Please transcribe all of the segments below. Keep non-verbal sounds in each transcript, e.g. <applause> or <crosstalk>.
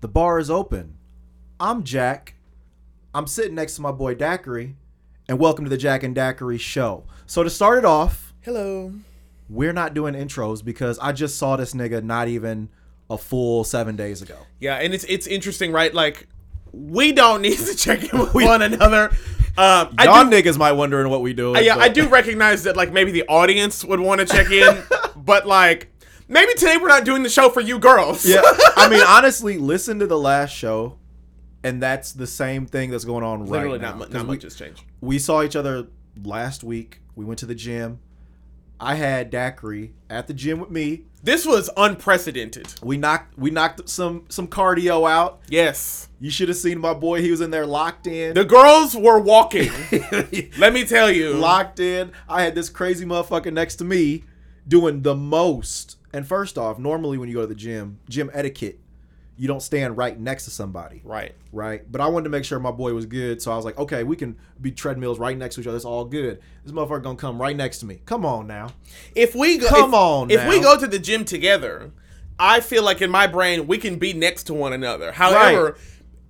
The bar is open. I'm Jack. I'm sitting next to my boy Daiquiri, and welcome to the Jack and Daiquiri show. So to start it off, Hello. we're not doing intros because I just saw this nigga not even a full seven days ago. Yeah, and it's it's interesting, right? Like we don't need to check in with <laughs> one another. Um, I Y'all do, niggas might wondering what we do. yeah, I do recognize that like maybe the audience would want to check in, <laughs> but like maybe today we're not doing the show for you girls. Yeah, <laughs> I mean, honestly, listen to the last show, and that's the same thing that's going on literally right not now. mu- not we, much has changed. we saw each other last week. We went to the gym. I had Daiquiri at the gym with me. This was unprecedented. We knocked we knocked some some cardio out. Yes, You should have seen my boy. He was in there locked in. the girls were walking. <laughs> Let me tell you, locked in. I had this crazy motherfucker next to me doing the most. And first off, normally when you go to the gym, gym etiquette, you don't stand right next to somebody. right? right? But I wanted to make sure my boy was good, so I was like, okay, we can be treadmills right next to each other. It's all good. This motherfucker gonna come right next to me. Come on now. If we go, Come if, on if we go to the gym together, I feel like in my brain we can be next to one another. However,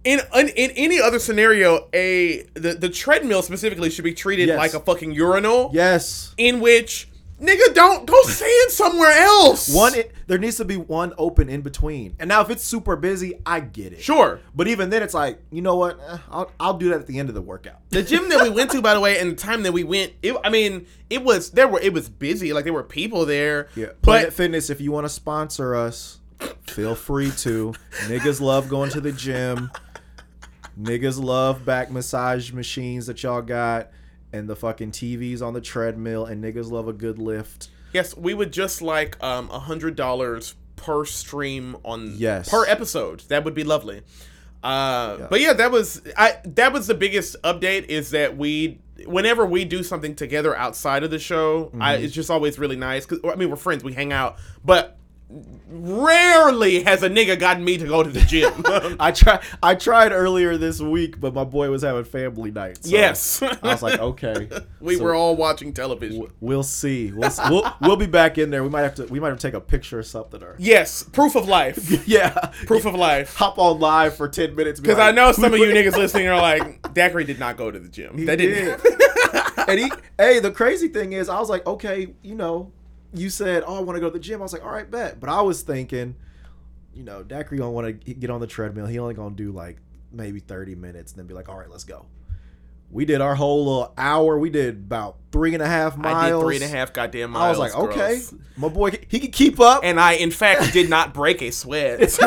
in, in in any other scenario, a the, the treadmill specifically should be treated Yes. like a fucking urinal. Yes. In which nigga don't go stand somewhere else. One, there needs to be one open in between. And now if it's super busy, I get it. sure. But even then, it's like, you know what? Eh, I'll, I'll do that at the end of the workout. The gym that we went to, by the way, and the time that we went, it, I mean, it was there were it was busy. Like there were people there. Yeah. Planet Fitness, if you want to sponsor us, feel free to. Niggas love going to the gym. Niggas love back massage machines that y'all got and the fucking TVs on the treadmill and niggas love a good lift. Yes, we would just like um a hundred dollars per stream on Yes. per episode. That would be lovely. Uh, but yeah, that was I. That was the biggest update is that we whenever we do something together outside of the show, I, Mm-hmm. it's just always really nice. Cause I mean we're friends, we hang out, but rarely has a nigga gotten me to go to the gym. <laughs> I try I tried earlier this week, but my boy was having family night. so yes, I was like, okay. <laughs> we So were all watching television. w- We'll see. We'll, we'll we'll be back in there. We might have to we might have to take a picture or something or yes, proof of life. <laughs> yeah. Proof of life. Hop on live for ten minutes Because I know some of you niggas listening are like, Daiquiri did not go to the gym. He That didn't. did. and he, hey, the crazy thing is, I was like, okay, you know, you said, oh, I want to go to the gym. I was like, all right, bet. But I was thinking, you know, Daiquiri gonna want to get on the treadmill. He only gonna do like maybe thirty minutes, and then be like, all right, let's go. We did our whole little hour. We did about three and a half miles. I did three and a half goddamn miles. I was like, okay, my boy, he can keep up. And I, in fact, did not break a sweat. <laughs> <laughs>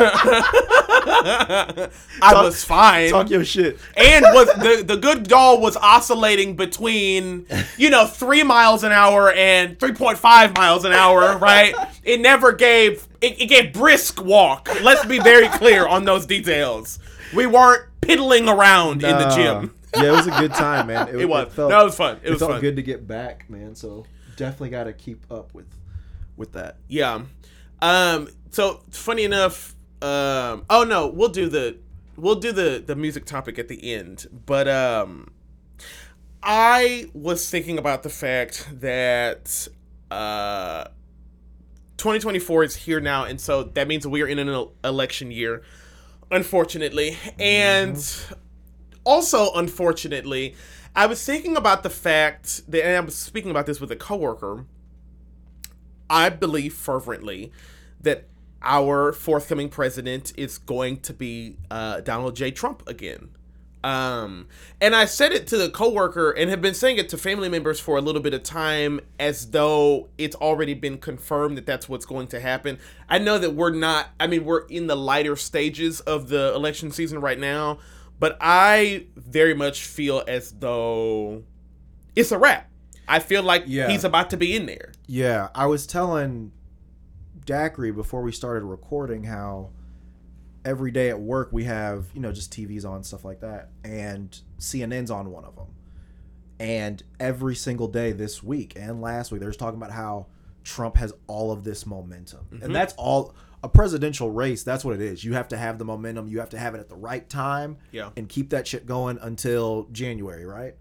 I Talk- was fine. Talk your shit. and was the the good doll was oscillating between you know three miles an hour and three point five miles an hour, right? It never gave it, it gave brisk walk. Let's be very clear on those details. We weren't piddling around in the gym. Yeah, it was a good time, man. It was. felt- that was fun. It, It, was felt fun. good to get back, man. So definitely got to keep up with with that. Yeah. Um. So funny enough. Um. Oh no, we'll do the we'll do the the music topic at the end. But um, I was thinking about the fact that uh, 2024 is here now, and so that means we are in an election year, unfortunately, and also unfortunately. I was thinking about the fact that, and I was speaking about this with a coworker. I believe fervently that our forthcoming president is going to be uh, Donald J. Trump again. Um, and I said it to the coworker and have been saying it to family members for a little bit of time as though it's already been confirmed that that's what's going to happen. I know that we're not, I mean, we're in the lighter stages of the election season right now, but I very much feel as though it's a wrap. I feel like Yeah. he's about to be in there. Yeah, I was telling Daiquiri before we started recording how every day at work we have, you know, just TVs on, stuff like that, and CNN's on one of them. And every single day this week and last week, they're just talking about how Trump has all of this momentum. Mhm. And that's all a presidential race, that's what it is. You have to have the momentum, you have to have it at the right time Yeah. and keep that shit going until January, right?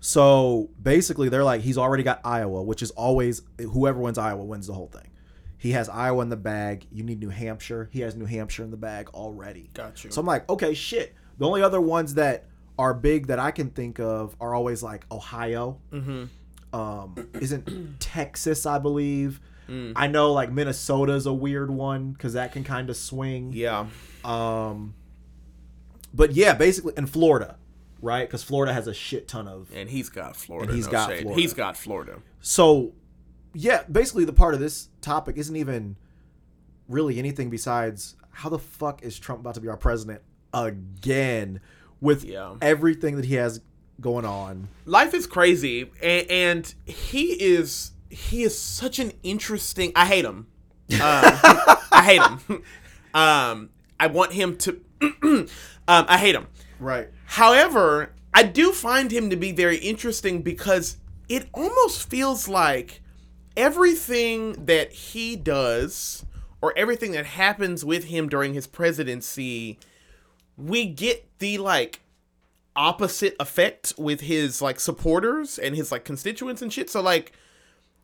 So basically, they're like, he's already got Iowa, which is always whoever wins Iowa wins the whole thing. He has Iowa in the bag. You need New Hampshire. He has New Hampshire in the bag already. Got you. So I'm like, okay, shit. The only other ones that are big that I can think of are always like Ohio. Mm-hmm. Um, isn't <clears throat> Texas, I believe. Mm. I know like Minnesota's a weird one because that can kind of swing. Yeah. Um, but yeah, basically, in Florida, right? Because Florida has a shit ton of. And he's got Florida. And he's no got shade. Florida. He's got Florida. So, yeah, basically, the part of this topic isn't even really anything besides how the fuck is Trump about to be our president again with Yeah. everything that he has going on. life is crazy and, and he is he is such an interesting i hate him um, i hate him <laughs> um, i want him to <clears throat> um, i hate him Right. however i do find him to be very interesting because it almost feels like everything that he does or everything that happens with him during his presidency we get the like opposite effect with his like supporters and his like constituents and shit. So like,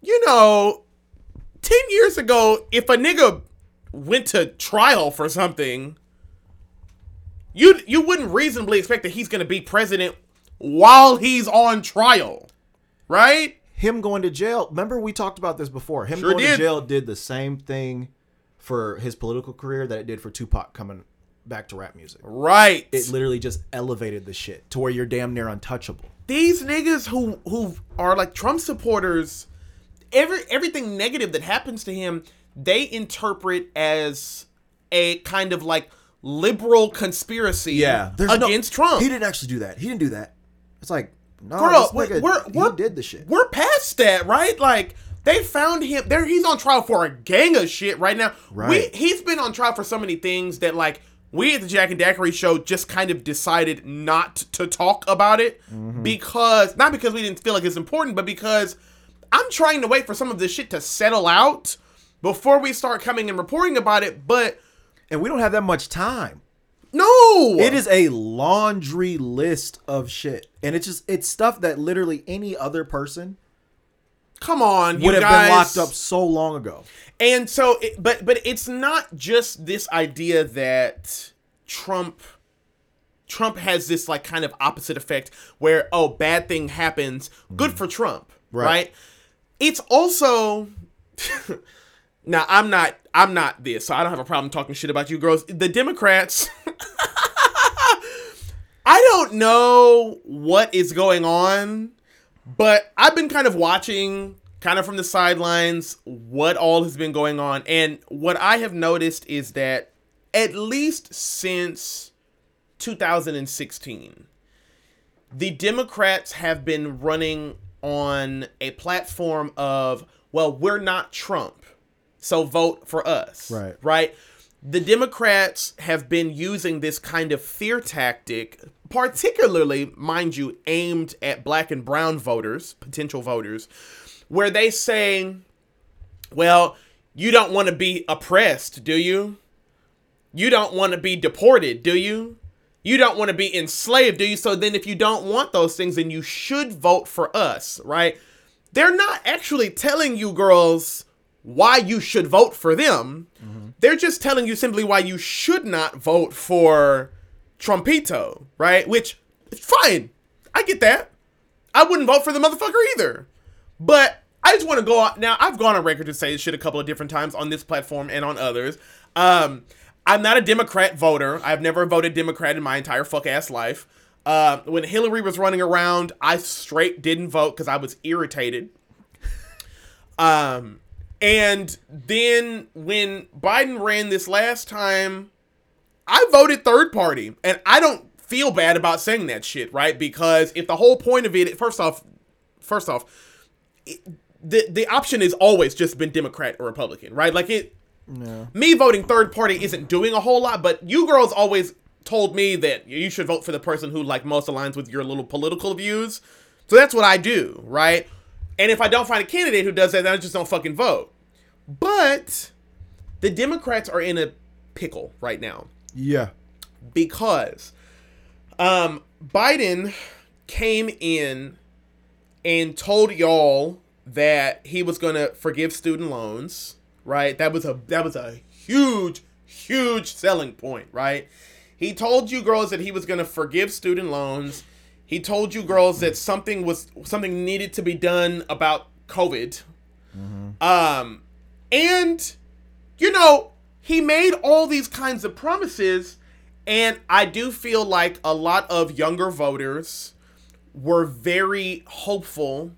you know, ten years ago, if a nigga went to trial for something, you you wouldn't reasonably expect that he's gonna be president while he's on trial, right? Him going to jail. Remember, we talked about this before. Him Sure going did. to jail did the same thing for his political career that it did for Tupac coming back to rap music. Right. It literally just elevated the shit to where you're damn near untouchable. these niggas who who are like Trump supporters, every everything negative that happens to him, they interpret as a kind of like liberal conspiracy yeah, there's no- against Trump. He didn't actually do that. He didn't do that. It's like, no, Girl, nigga, we're- he we're- did the shit. We're past that, right? Like they found him there. He's on trial for a gang of shit right now. Right. We he's been on trial for so many things that like we at the Jack and Daiquiri show just kind of decided not to talk about it Mm-hmm. because not because we didn't feel like it's important, but because I'm trying to wait for some of this shit to settle out before we start coming and reporting about it. But And we don't have that much time. no, It is a laundry list of shit. And it's just it's stuff that literally any other person Come on, you would have guys. been locked up so long ago. And so, it, but but it's not just this idea that Trump Trump has this like kind of opposite effect where oh bad thing happens, good mm. for Trump, right? Right. It's also <laughs> now I'm not I'm not this, so I don't have a problem talking shit about you girls. The Democrats <laughs> I don't know what is going on, but I've been kind of watching, kind of from the sidelines, what all has been going on. And what I have noticed is that at least since 2016, the Democrats have been running on a platform of, well, we're not Trump, so vote for us. Right. Right? The Democrats have been using this kind of fear tactic, particularly, mind you, aimed at black and brown voters, potential voters, where they say, well, you don't want to be oppressed, do you? You don't want to be deported, do you? You don't want to be enslaved, do you? So then, if you don't want those things, then you should vote for us, right? They're not actually telling you girls why you should vote for them. They're just telling you simply why you should not vote for Trumpito, right? Which, fine. I get that. I wouldn't vote for the motherfucker either. But I just want to go on. Now, I've gone on record to say this shit a couple of different times on this platform and on others. Um, I'm not a Democrat voter. I've never voted Democrat in my entire fuck ass life. Uh, when Hillary was running around, I straight didn't vote because I was irritated. Um, and then when Biden ran this last time, I voted third party, and I don't feel bad about saying that shit, right? Because if the whole point of it, first off, first off, it, the the option has always just been Democrat or Republican, right? Like it, No. me voting third party isn't doing a whole lot, but you girls always told me that you should vote for the person who like most aligns with your little political views. So that's what I do, right? And if I don't find a candidate who does that, then I just don't fucking vote. But the Democrats are in a pickle right now Yeah. because um Biden came in and told y'all that he was going to forgive student loans, right? That was a that was a huge huge selling point, right? He told you girls that he was going to forgive student loans. He told you girls that something was something needed to be done about COVID. Um and you know, he made all these kinds of promises and I do feel like a lot of younger voters were very hopeful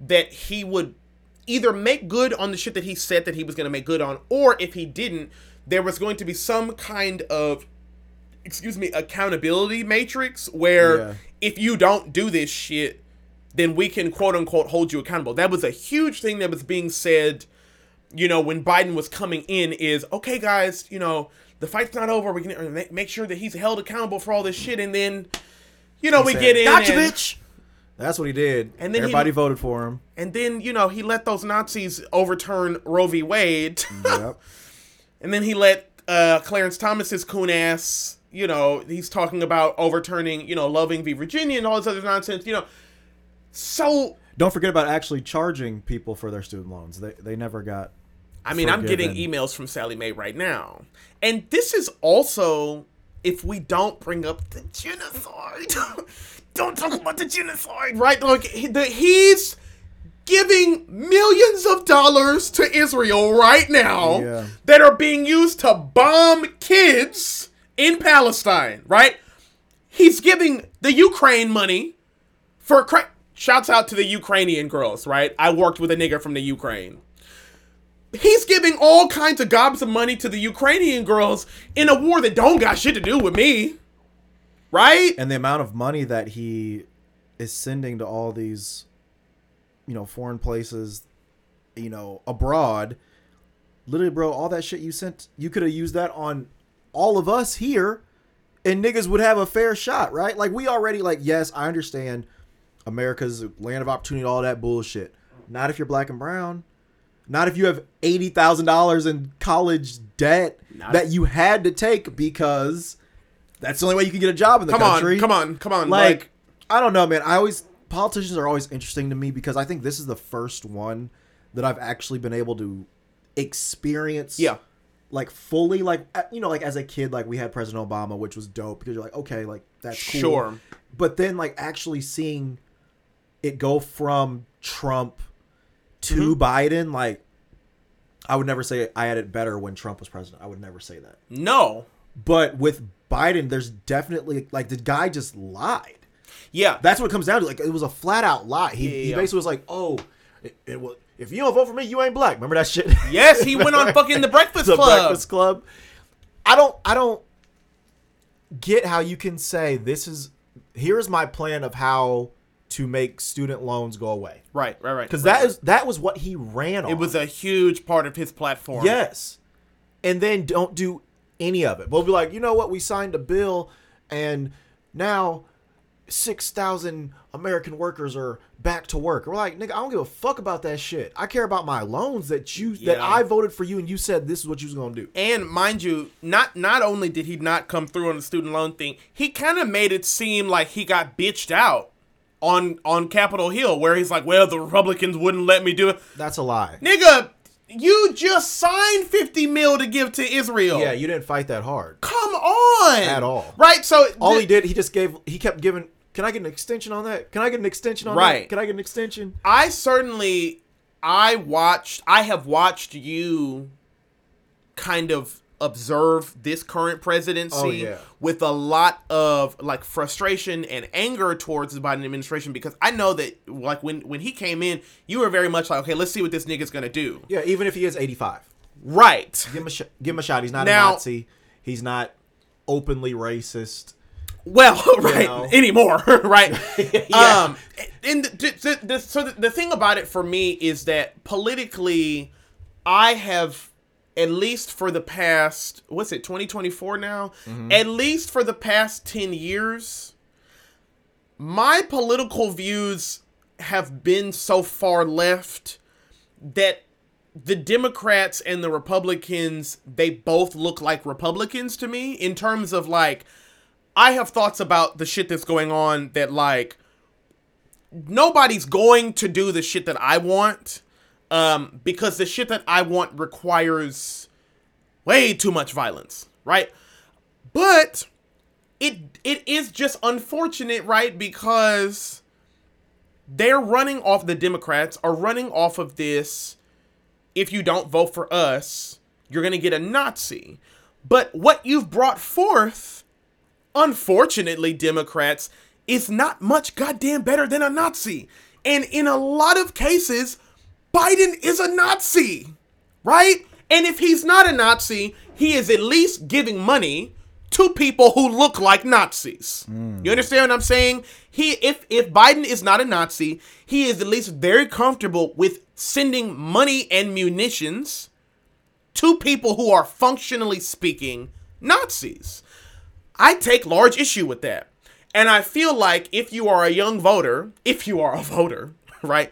that he would either make good on the shit that he said that he was going to make good on, or if he didn't, there was going to be some kind of, excuse me, accountability matrix where Yeah. if you don't do this shit, then we can quote unquote hold you accountable. That was a huge thing that was being said, you know, when Biden was coming in is, okay, guys, you know, the fight's not over. We can make sure that he's held accountable for all this shit. And then, you know, we Said, get in. Gotcha, and- bitch. That's what he did. And then then he- everybody voted for him. And then, you know, he let those Nazis overturn Roe v. Wade. <laughs> yep. and then he let uh, Clarence Thomas's coon ass, you know, he's talking about overturning, you know, Loving v. Virginia and all this other nonsense, you know. So, Don't forget about actually charging people for their student loans. They they never got. I mean, I'm getting emails from Sallie Mae right now. And this is also, if we don't bring up the genocide, <laughs> don't talk about the genocide, right? Like, the, he's giving millions of dollars to Israel right now Yeah. that are being used to bomb kids in Palestine, right? He's giving the Ukraine money for cra- shouts out to the Ukrainian girls, right? I worked with a nigger from the Ukraine. He's giving all kinds of gobs of money to the Ukrainian girls in a war that don't got shit to do with me. Right? And the amount of money that he is sending to all these, you know, foreign places, you know, abroad. Literally, bro, all that shit you sent, you could have used that on all of us here, and niggas would have a fair shot, right? Like we already, like, yes, I understand, America's land of opportunity, all that bullshit. Not if you're black and brown. Not if you have eighty thousand dollars in college debt Not- that you had to take because that's the only way you can get a job in the Come country. Come on, come on, come on. Like, Like, I don't know, man. I always politicians are always interesting to me because I think this is the first one that I've actually been able to experience. yeah. Like fully, like you know, like as a kid, like we had President Obama, which was dope because you're like, okay, like that's cool. Sure. But then, like actually seeing it go from Trump to Mm-hmm. Biden, like I would never say I had it better when Trump was president. I would never say that. No. But with Biden, there's definitely like the guy just lied. Yeah. That's what it comes down to. Like it was a flat out lie. He, he Yeah. basically was like, "Oh, it, it if you don't vote for me, you ain't black." Remember that shit? Yes, he went on <laughs> fucking The Breakfast the Club. Breakfast Club. I don't. I don't get how you can say this is. Here's my plan of how to make student loans go away. Right, right, right. Because right, that is that was what he ran on. It was a huge part of his platform. Yes. And then don't do any of it. We'll be like, you know what? We signed a bill and now 6,000 American workers are back to work. We're like, nigga, I don't give a fuck about that shit. I care about my loans that you that I voted for you and you said this is what you was going to do. And mind you, not not only did he not come through on the student loan thing, he kind of made it seem like he got bitched out on on Capitol Hill, where he's like, "Well, the Republicans wouldn't let me do it." That's a lie. Nigga, you just signed fifty mil to give to Israel. Yeah, you didn't fight that hard. come on, At all. Right? So All th- he did, he just gave he kept giving can I get an extension on that? Can I get an extension on Right. that? Can I get an extension? I certainly I watched I have watched you kind of observe this current presidency Oh, yeah. with a lot of like frustration and anger towards the Biden administration because I know that like when when he came in you were very much like okay let's see what this nigga's to do. Yeah, even if he is 85. Right. Give him a sh- give him a shot. He's not Now- a Nazi. He's not openly racist. Well, <laughs> right know. <laughs> anymore, <laughs> right? Yeah. Um, and the, the, the, so the, the thing about it for me is that politically, I have at least for the past what's it 2024 now, mm-hmm. at least for the past ten years, my political views have been so far left that the Democrats and the Republicans, they both look like Republicans to me in terms of like, I have thoughts about the shit that's going on that like, nobody's going to do the shit that I want. Um, because the shit that I want requires way too much violence, right? But it it is just unfortunate, right? Because they're running off the Democrats are running off of this. If you don't vote for us, you're gonna get a Nazi. But what you've brought forth, unfortunately, Democrats, is not much goddamn better than a Nazi. And in a lot of cases, Biden is a Nazi, right? And if he's not a Nazi, he is at least giving money to people who look like Nazis. You understand what I'm saying? He if if Biden is not a Nazi, he is at least very comfortable with sending money and munitions to people who are functionally speaking Nazis. I take large issue with that. And I feel like if you are a young voter, if you are a voter, <laughs> right,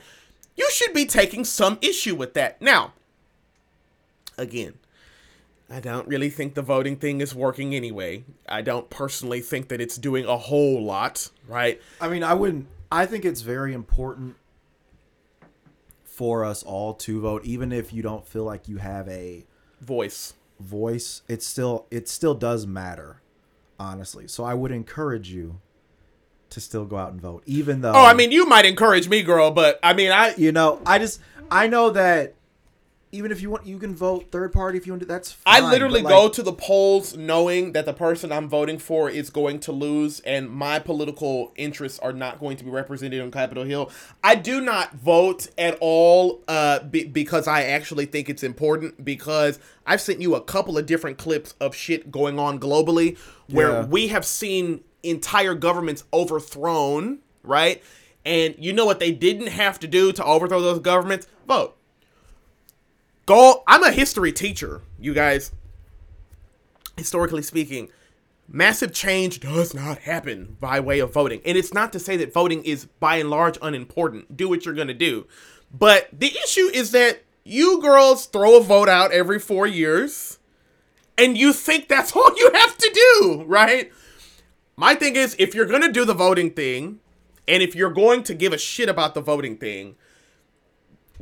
you should be taking some issue with that. Now, again, I don't really think the voting thing is working anyway. I don't personally think that it's doing a whole lot, right? I mean, I wouldn't. I think it's very important for us all to vote, even if you don't feel like you have a Voice. voice. It still it still does matter, honestly. So I would encourage you to still go out and vote, even though. Oh, I mean, you might encourage me, girl, but I mean, I you know, I just I know that even if you want, you can vote third party if you want to. That's I literally but, go to the polls knowing that the person I'm voting for is going to lose and my political interests are not going to be represented on Capitol Hill. I do not vote at all uh, be- because I actually think it's important because I've sent you a couple of different clips of shit going on globally where Yeah. we have seen entire governments overthrown, right? And you know what they didn't have to do to overthrow those governments? Vote. Go. I'm a history teacher, you guys. Historically speaking, massive change does not happen by way of voting. And it's not to say that voting is by and large unimportant. Do what you're going to do. But the issue is that you girls throw a vote out every four years and you think that's <laughs> all you have to do, right? My thing is, if you're to do the voting thing, and if you're going to give a shit about the voting thing,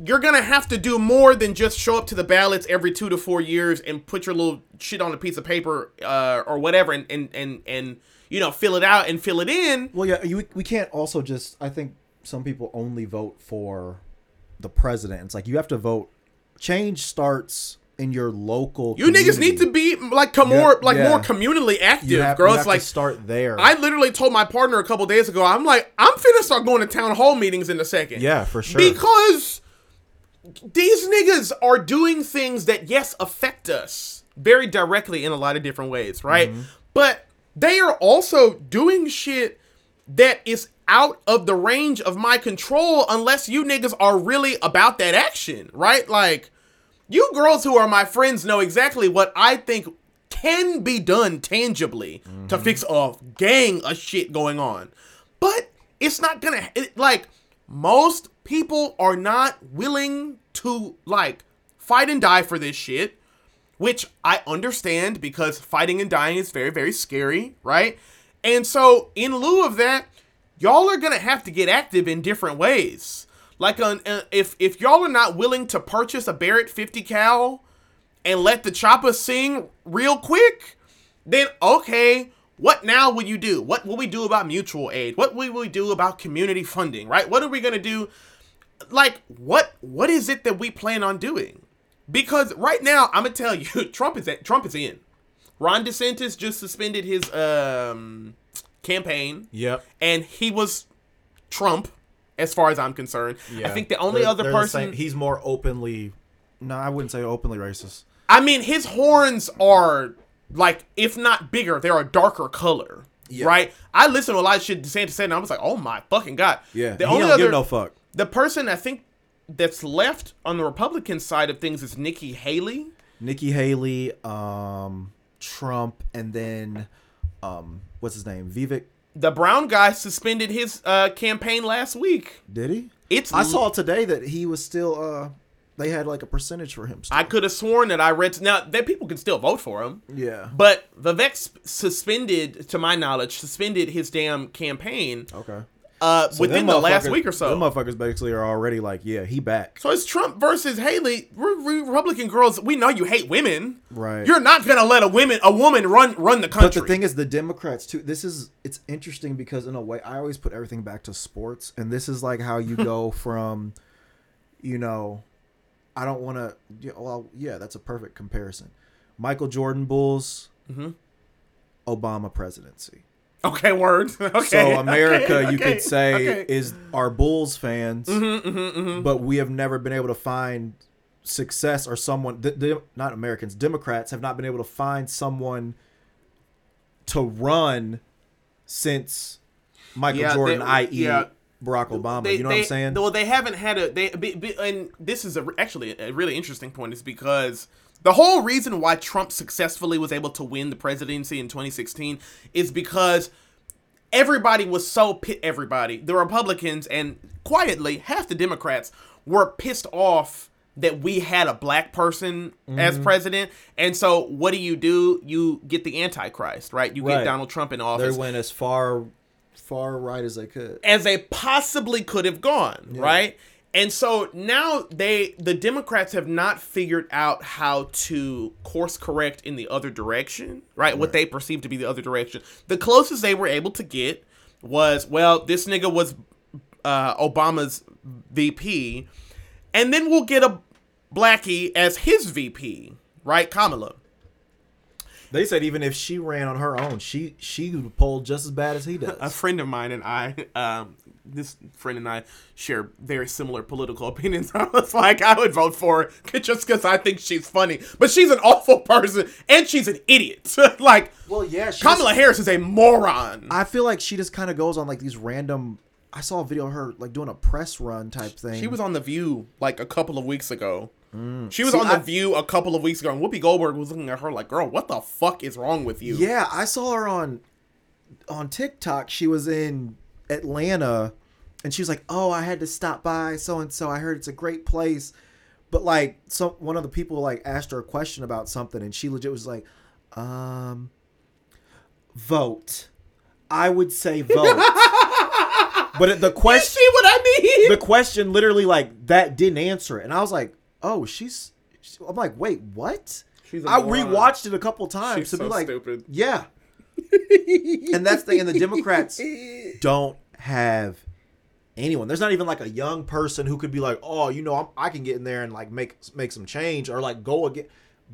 you're gonna have to do more than just show up to the ballots every two to four years and put your little shit on a piece of paper uh, or whatever and, and and and you know fill it out and fill it in. Well, yeah, you, we can't also just. I think some people only vote for the president. It's like you have to vote. Change starts in your local. You niggas need to be like come Yeah, more like yeah. more communally active, have, girl. It's like start there. I literally told my partner a couple days ago. I'm like I'm finna start going to town hall meetings in a second. yeah, for sure. Because these niggas are doing things that, yes, affect us very directly in a lot of different ways, right? Mm-hmm. But they are also doing shit that is out of the range of my control unless you niggas are really about that action, right? Like, you girls who are my friends know exactly what I think can be done tangibly to mm-hmm. fix a gang of shit going on. But it's not gonna, it, like, most people are not willing to, like, fight and die for this shit which I understand because fighting and dying is very, very scary, right? And so, in lieu of that, y'all are gonna have to get active in different ways. Like, uh, uh, if if y'all are not willing to purchase a Barrett 50 cal and let the chopper sing real quick, then okay, what now will you do? What will we do about mutual aid? What will we do about community funding? Right? What are we gonna do? Like, what what is it that we plan on doing? Because right now, I'm gonna tell you, <laughs> Trump is at, Trump is in. Ron DeSantis just suspended his um, campaign, Yep. and he was Trump, as far as I'm concerned. I think the only They're- other they're person, same- he's more openly. No, I wouldn't say openly racist. I mean, his horns are like, if not bigger, they're a darker color. Yeah. Right? I listened to a lot of shit DeSantis said, and I was like, oh my fucking god. Yeah. The he only don't other give no fuck. the person I think that's left on the Republican side of things is Nikki Haley. Nikki Haley, um, Trump, and then um, what's his name? Vivek. The brown guy suspended his uh, campaign last week. Did he? It's I saw today that he was still. uh They had like a percentage for him. Still. I could have sworn that I read now that people can still vote for him, yeah. but Vivek sp- suspended, to my knowledge, suspended his damn campaign. Okay. Uh, So within the last week or so. them motherfuckers basically are already like, yeah, he back. So it's Trump versus Haley. We're, Republican girls. We know you hate women. Right. You're not gonna let a women a woman run run the country. But the thing is, the Democrats too. This is it's interesting because in a way, I always put everything back to sports, and this is like how you <laughs> go from, you know, I don't want to. Yeah, well, yeah, that's a perfect comparison. Michael Jordan Bulls, Mhm. Obama presidency. Okay, word. <laughs> Okay. so America, okay, you okay, could say, okay. is our Bulls fans, Mhm, mhm, mhm. but we have never been able to find success or someone. The, not Americans, Democrats have not been able to find someone to run since Michael Yeah, Jordan, i.e., yeah. Barack Obama. They- you know they- what I'm saying? Well, they haven't had a they be, be, and this is a, actually a really interesting point is because the whole reason why Trump successfully was able to win the presidency in 2016 is because everybody was so pit everybody the Republicans and quietly half the Democrats were pissed off that we had a black person as Mm-hmm. president and so what do you do you get the antichrist right you Right. get Donald Trump in office. they went as far far right as they could. as they possibly could have gone, right? And so now they the Democrats have not figured out how to course correct in the other direction, right? What they perceive to be the other direction. The closest they were able to get was, well, this nigga was uh, Obama's VP, and then we'll get a blackie as his VP, right? Kamala. They said even if she ran on her own, she she would poll just as bad as he <laughs> does. a friend of mine and I, um, this friend and I share very similar political <laughs> opinions. <laughs> I was like, I would vote for her <laughs> just because I think she's funny, but she's an awful person and she's an idiot. like well, yeah, Kamala Harris is a moron. I feel like she just kind of goes on like these random. I saw a video of her like doing a press run type thing. she was on the View like a couple of weeks ago. Mm. She was See, on the I- View a couple of weeks ago, and Whoopi Goldberg was looking at her like, "Girl, what the fuck is wrong with you?" Yeah, I saw her on on TikTok. She was in Atlanta, and she was like, "Oh, I had to stop by so and so. I heard it's a great place." But like, some one of the people like asked her a question about something, and she legit was like, "Um, vote. I would say vote." <laughs> but the You question, see what I mean? the question, literally like that didn't answer it, and I was like, "Oh, she's." I'm like, "Wait, what?" She's a I rewatched it a couple times She's to so be like, stupid. yeah. and that's the. And the <laughs> Democrats don't have anyone. There's not even like a young person who could be like, oh, you know, I'm, I can get in there and like make make some change or like go again,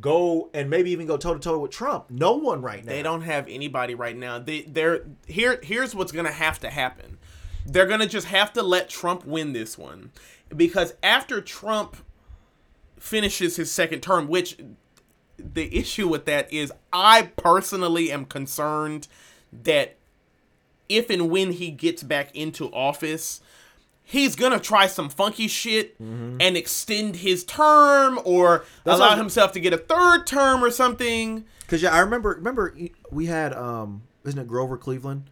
go and maybe even go toe to toe with Trump. No one right now. They don't have anybody right now. They they're here here's what's gonna have to happen. They're gonna just have to let Trump win this one. Because after Trump finishes his second term, which the issue with that is I personally am concerned that if and when he gets back into office, he's gonna try some funky shit and extend his term or Mm-hmm. That's allow himself to get a third term or something. Because yeah, I remember. Remember we had um, isn't it Grover Cleveland?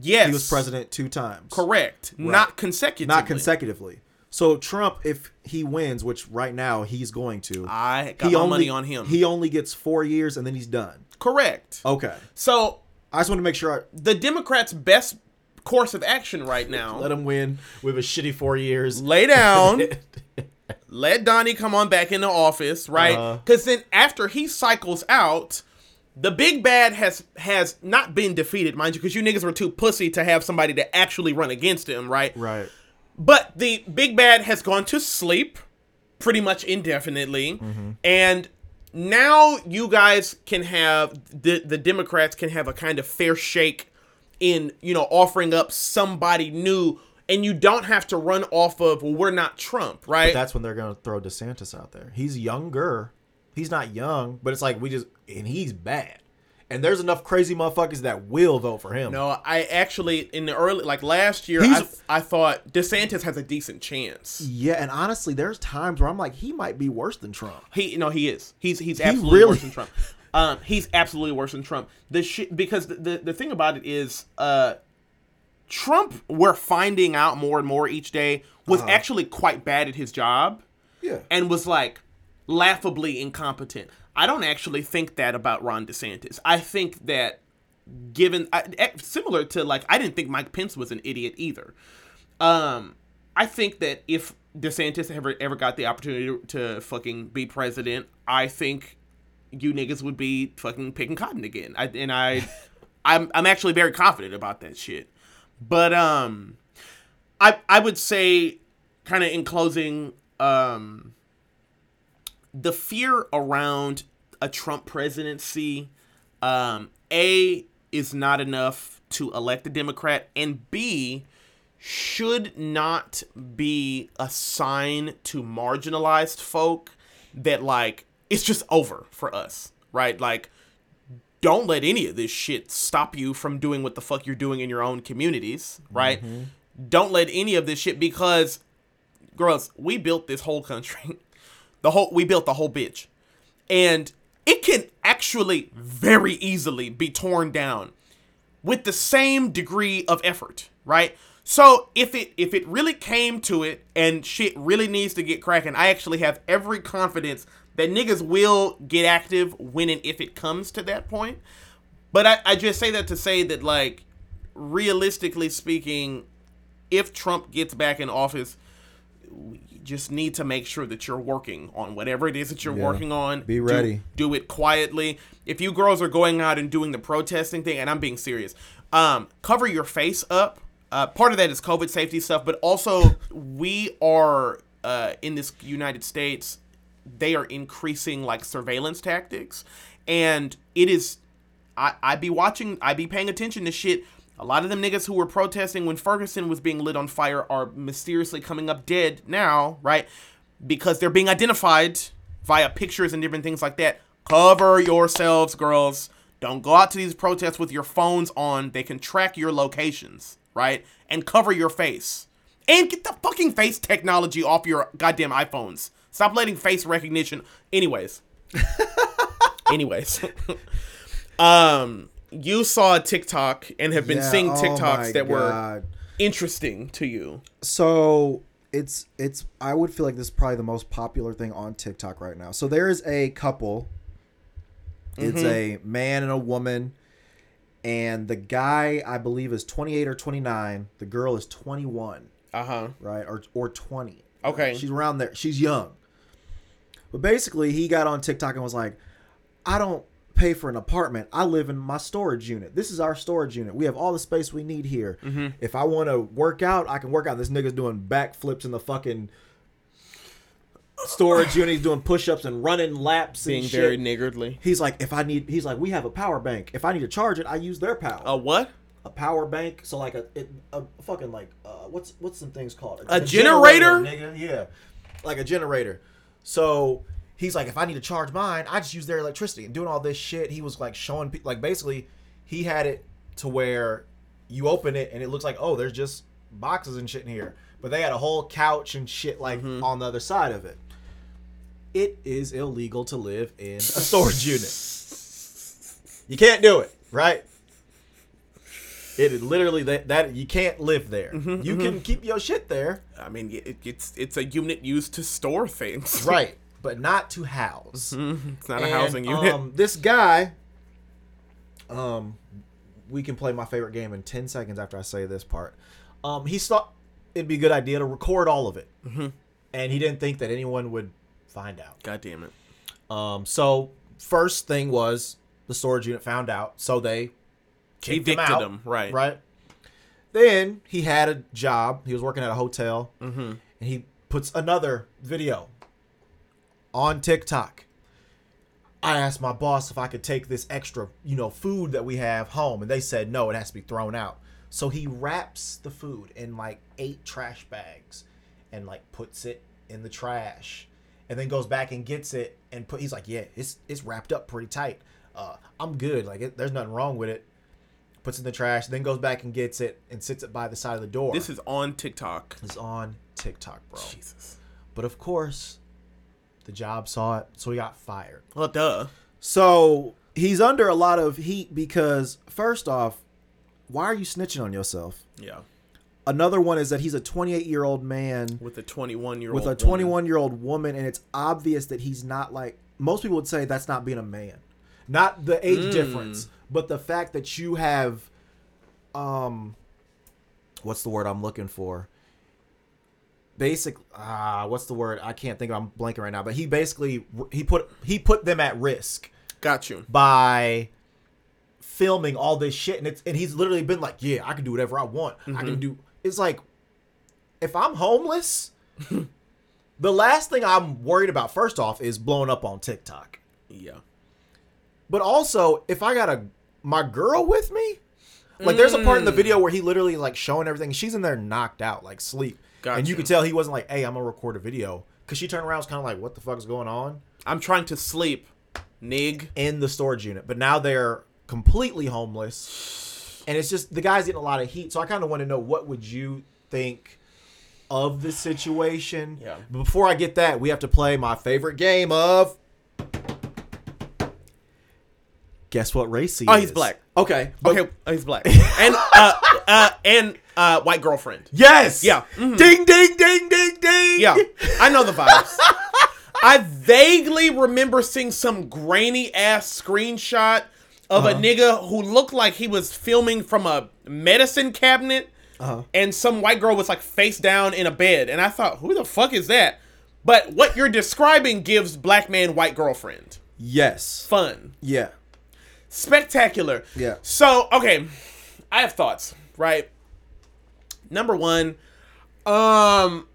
Yes, He was president two times. Correct. Not consecutively. Not consecutively. So Trump, if he wins, which right now he's going to, I got he only money on him. He only gets four years and then he's done. Correct. Okay. So I just want to make sure I the Democrats' best course of action right now: let him win with a shitty four years. lay down, <laughs> let Donnie come on back into office, right? Uh-huh. Because then after he cycles out. The big bad has has not been defeated, mind you, because you niggas were too pussy to have somebody to actually run against him, right? Right. But the big bad has gone to sleep pretty much indefinitely. Mm-hmm. And now you guys can have the the Democrats can have a kind of fair shake in, you know, offering up somebody new and you don't have to run off of well, we're not Trump, right? That's when they're gonna throw DeSantis out there. He's younger. He's not young, but it's like we just and he's bad. And there's enough crazy motherfuckers that will vote for him. no, I actually in the early like last year I, I thought DeSantis has a decent chance. Yeah, and honestly, there's times where I'm like, he might be worse than Trump. He no, he is. He's he's absolutely really- worse than Trump. <laughs> Um, he's absolutely worse than Trump. The shit because the, the the thing about it is, uh, Trump we're finding out more and more each day was actually quite bad at his job Yeah. and was like laughably incompetent. I don't actually think that about Ron DeSantis. I think that given I, eh, similar to like I didn't think Mike Pence was an idiot either. Um, I think that if DeSantis ever ever got the opportunity to, to fucking be president, I think you niggas would be fucking picking cotton again. I, and I, <laughs> I'm I'm actually very confident about that shit. But um, I I would say, kind of in closing, um, the fear around a Trump presidency, um, a is not enough to elect a Democrat, and b should not be a sign to marginalized folk that like it's just over for us, right? Like don't let any of this shit stop you from doing what the fuck you're doing in your own communities, right? Mm-hmm. Don't let any of this shit because girls, we built this whole country. <laughs> The whole we built the whole bitch. And it can actually very easily be torn down with the same degree of effort, right? So if it if it really came to it and shit really needs to get cracking, I actually have every confidence that niggas will get active when and if it comes to that point. But I, I just say that to say that like realistically speaking, if Trump gets back in office, we just need to make sure that you're working on whatever it is that you're yeah. working on. Be ready. Do, do, it quietly. If you girls are going out and doing the protesting thing, and I'm being serious, um, cover your face up. Uh, part of that is COVID safety stuff, but also we are uh, in this United States they are increasing like surveillance tactics and it is I I be watching I be paying attention to shit. A lot of them niggas who were protesting when Ferguson was being lit on fire are mysteriously coming up dead now, right? Because they're being identified via pictures and different things like that. Cover yourselves, girls. Don't go out to these protests with your phones on. They can track your locations, right? And cover your face. And get the fucking face technology off your goddamn iPhones. Stop letting face recognition. Anyways. <laughs> Anyways. <laughs> um, you saw TikTok and have been yeah, seeing oh TikToks oh that God. were interesting to you. So it's it's I would feel like this is probably the most popular thing on TikTok right now. So there is a couple. It's mm-hmm. a man and a woman and the guy I believe is 28 or 29, the girl is 21. Uh-huh. Right? Or or 20. Okay. She's around there. She's young. But basically, he got on TikTok and was like, I don't pay for an apartment. I live in my storage unit. This is our storage unit. We have all the space we need here. Mm-hmm. If I want to work out, I can work out. This nigga's doing backflips in the fucking storage unit. He's doing push-ups and running laps. Being and very niggardly. He's like, if I need, he's like, we have a power bank. If I need to charge it, I use their power. A what? A power bank. So like a, it, a fucking like, uh, what's what's some things called? A, a generator? generator yeah, like a generator. So he's like, if I need to charge mine, I just use their electricity and doing all this shit. He was like showing people, like basically, he had it to where you open it and it looks like, oh, there's just boxes and shit in here. But they had a whole couch and shit like mm-hmm. on the other side of it. It is illegal to live in a storage unit. You can't do it, right? It literally that, that you can't live there. Mm-hmm, you mm-hmm. can keep your shit there. I mean, it, it's it's a unit used to store things, <laughs> right? But not to house. Mm-hmm. <laughs> It's not and, a housing unit. Um, this guy, um, we can play my favorite game in ten seconds after I say this part. Um, he thought it'd be a good idea to record all of it, mm-hmm. and he didn't think that anyone would find out. God damn it. Um, so first thing was the storage unit found out, so they kicked Evicted him out. Him, right? Right. Then he had a job. He was working at a hotel, mm-hmm. and he puts another video on TikTok. I asked my boss if I could take this extra, you know, food that we have home, and they said no, it has to be thrown out. So he wraps the food in like eight trash bags and like puts it in the trash and then goes back and gets it and put he's like yeah it's it's wrapped up pretty tight uh, i'm good like it, there's nothing wrong with it puts it in the trash, then goes back and gets it and sits it by the side of the door. This is on TikTok. It's on TikTok, bro. Jesus. But of course, the job saw it, so he got fired. Well, duh. So he's under a lot of heat because, first off, why are you snitching on yourself? Yeah. Another one is that he's a 28 year old man with a 21 year old with a 21 year old woman, and it's obvious that he's not like most people would say that's not being a man, not the age mm. difference, but the fact that you have um what's the word I'm looking for? Basic ah, what's the word? I can't think of I'm blanking right now, but he basically he put he put them at risk Got you. by filming all this shit and it's and he's literally been like, "Yeah, I can do whatever I want. I Mm-hmm. can do." It's like if I'm homeless, <laughs> the last thing I'm worried about first off is blowing up on TikTok. Yeah. But also, if I got a my girl with me, like there's a part in the Mm. video where he literally like showing everything. She's in there knocked out, like sleep, and you Gotcha. could tell he wasn't like, "Hey, I'm gonna record a video," because she turned around, was kind of like, "What the fuck is going on?" I'm trying to sleep, nig. in the storage unit. But now they're completely homeless, and it's just the guy's getting a lot of heat. So I kind of want to know what would you think of the situation? Yeah. But before I get that, we have to play my favorite game of. Guess what race he Oh, is? Oh, he's black. Okay. but- Okay, oh, he's black. and uh, uh, and uh, white girlfriend. Yes. Yeah. Mhm. Ding ding ding ding ding. Yeah, I know the vibes. I vaguely remember seeing some grainy ass screenshot of a nigga who looked like he was filming from a medicine cabinet, Uh-huh. and some white girl was like face down in a bed, and I thought, who the fuck is that? But what you're describing gives black man white girlfriend Yes. fun, Yeah. Spectacular. Yeah. So okay, I have thoughts. Right. Number one, um,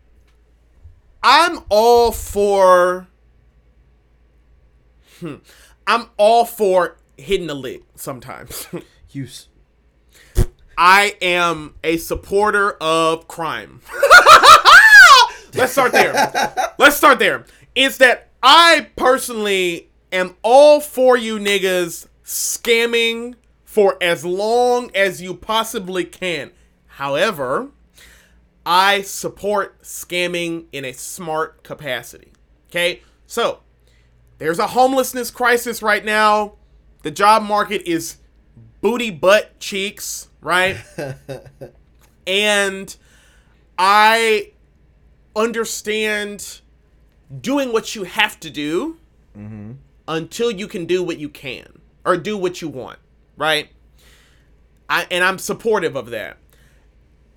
I'm all for. Hmm, I'm all for hitting the lick sometimes. <laughs> Use. I am a supporter of crime. <laughs> Let's start there. Let's start there. It's that I personally am all for you niggas scamming for as long as you possibly can. However, I support scamming in a smart capacity. Okay? So, there's a homelessness crisis right now. The job market is booty butt cheeks, right? <laughs> and I understand doing what you have to do mm-hmm. until you can do what you can or do what you want, right? I and I'm supportive of that.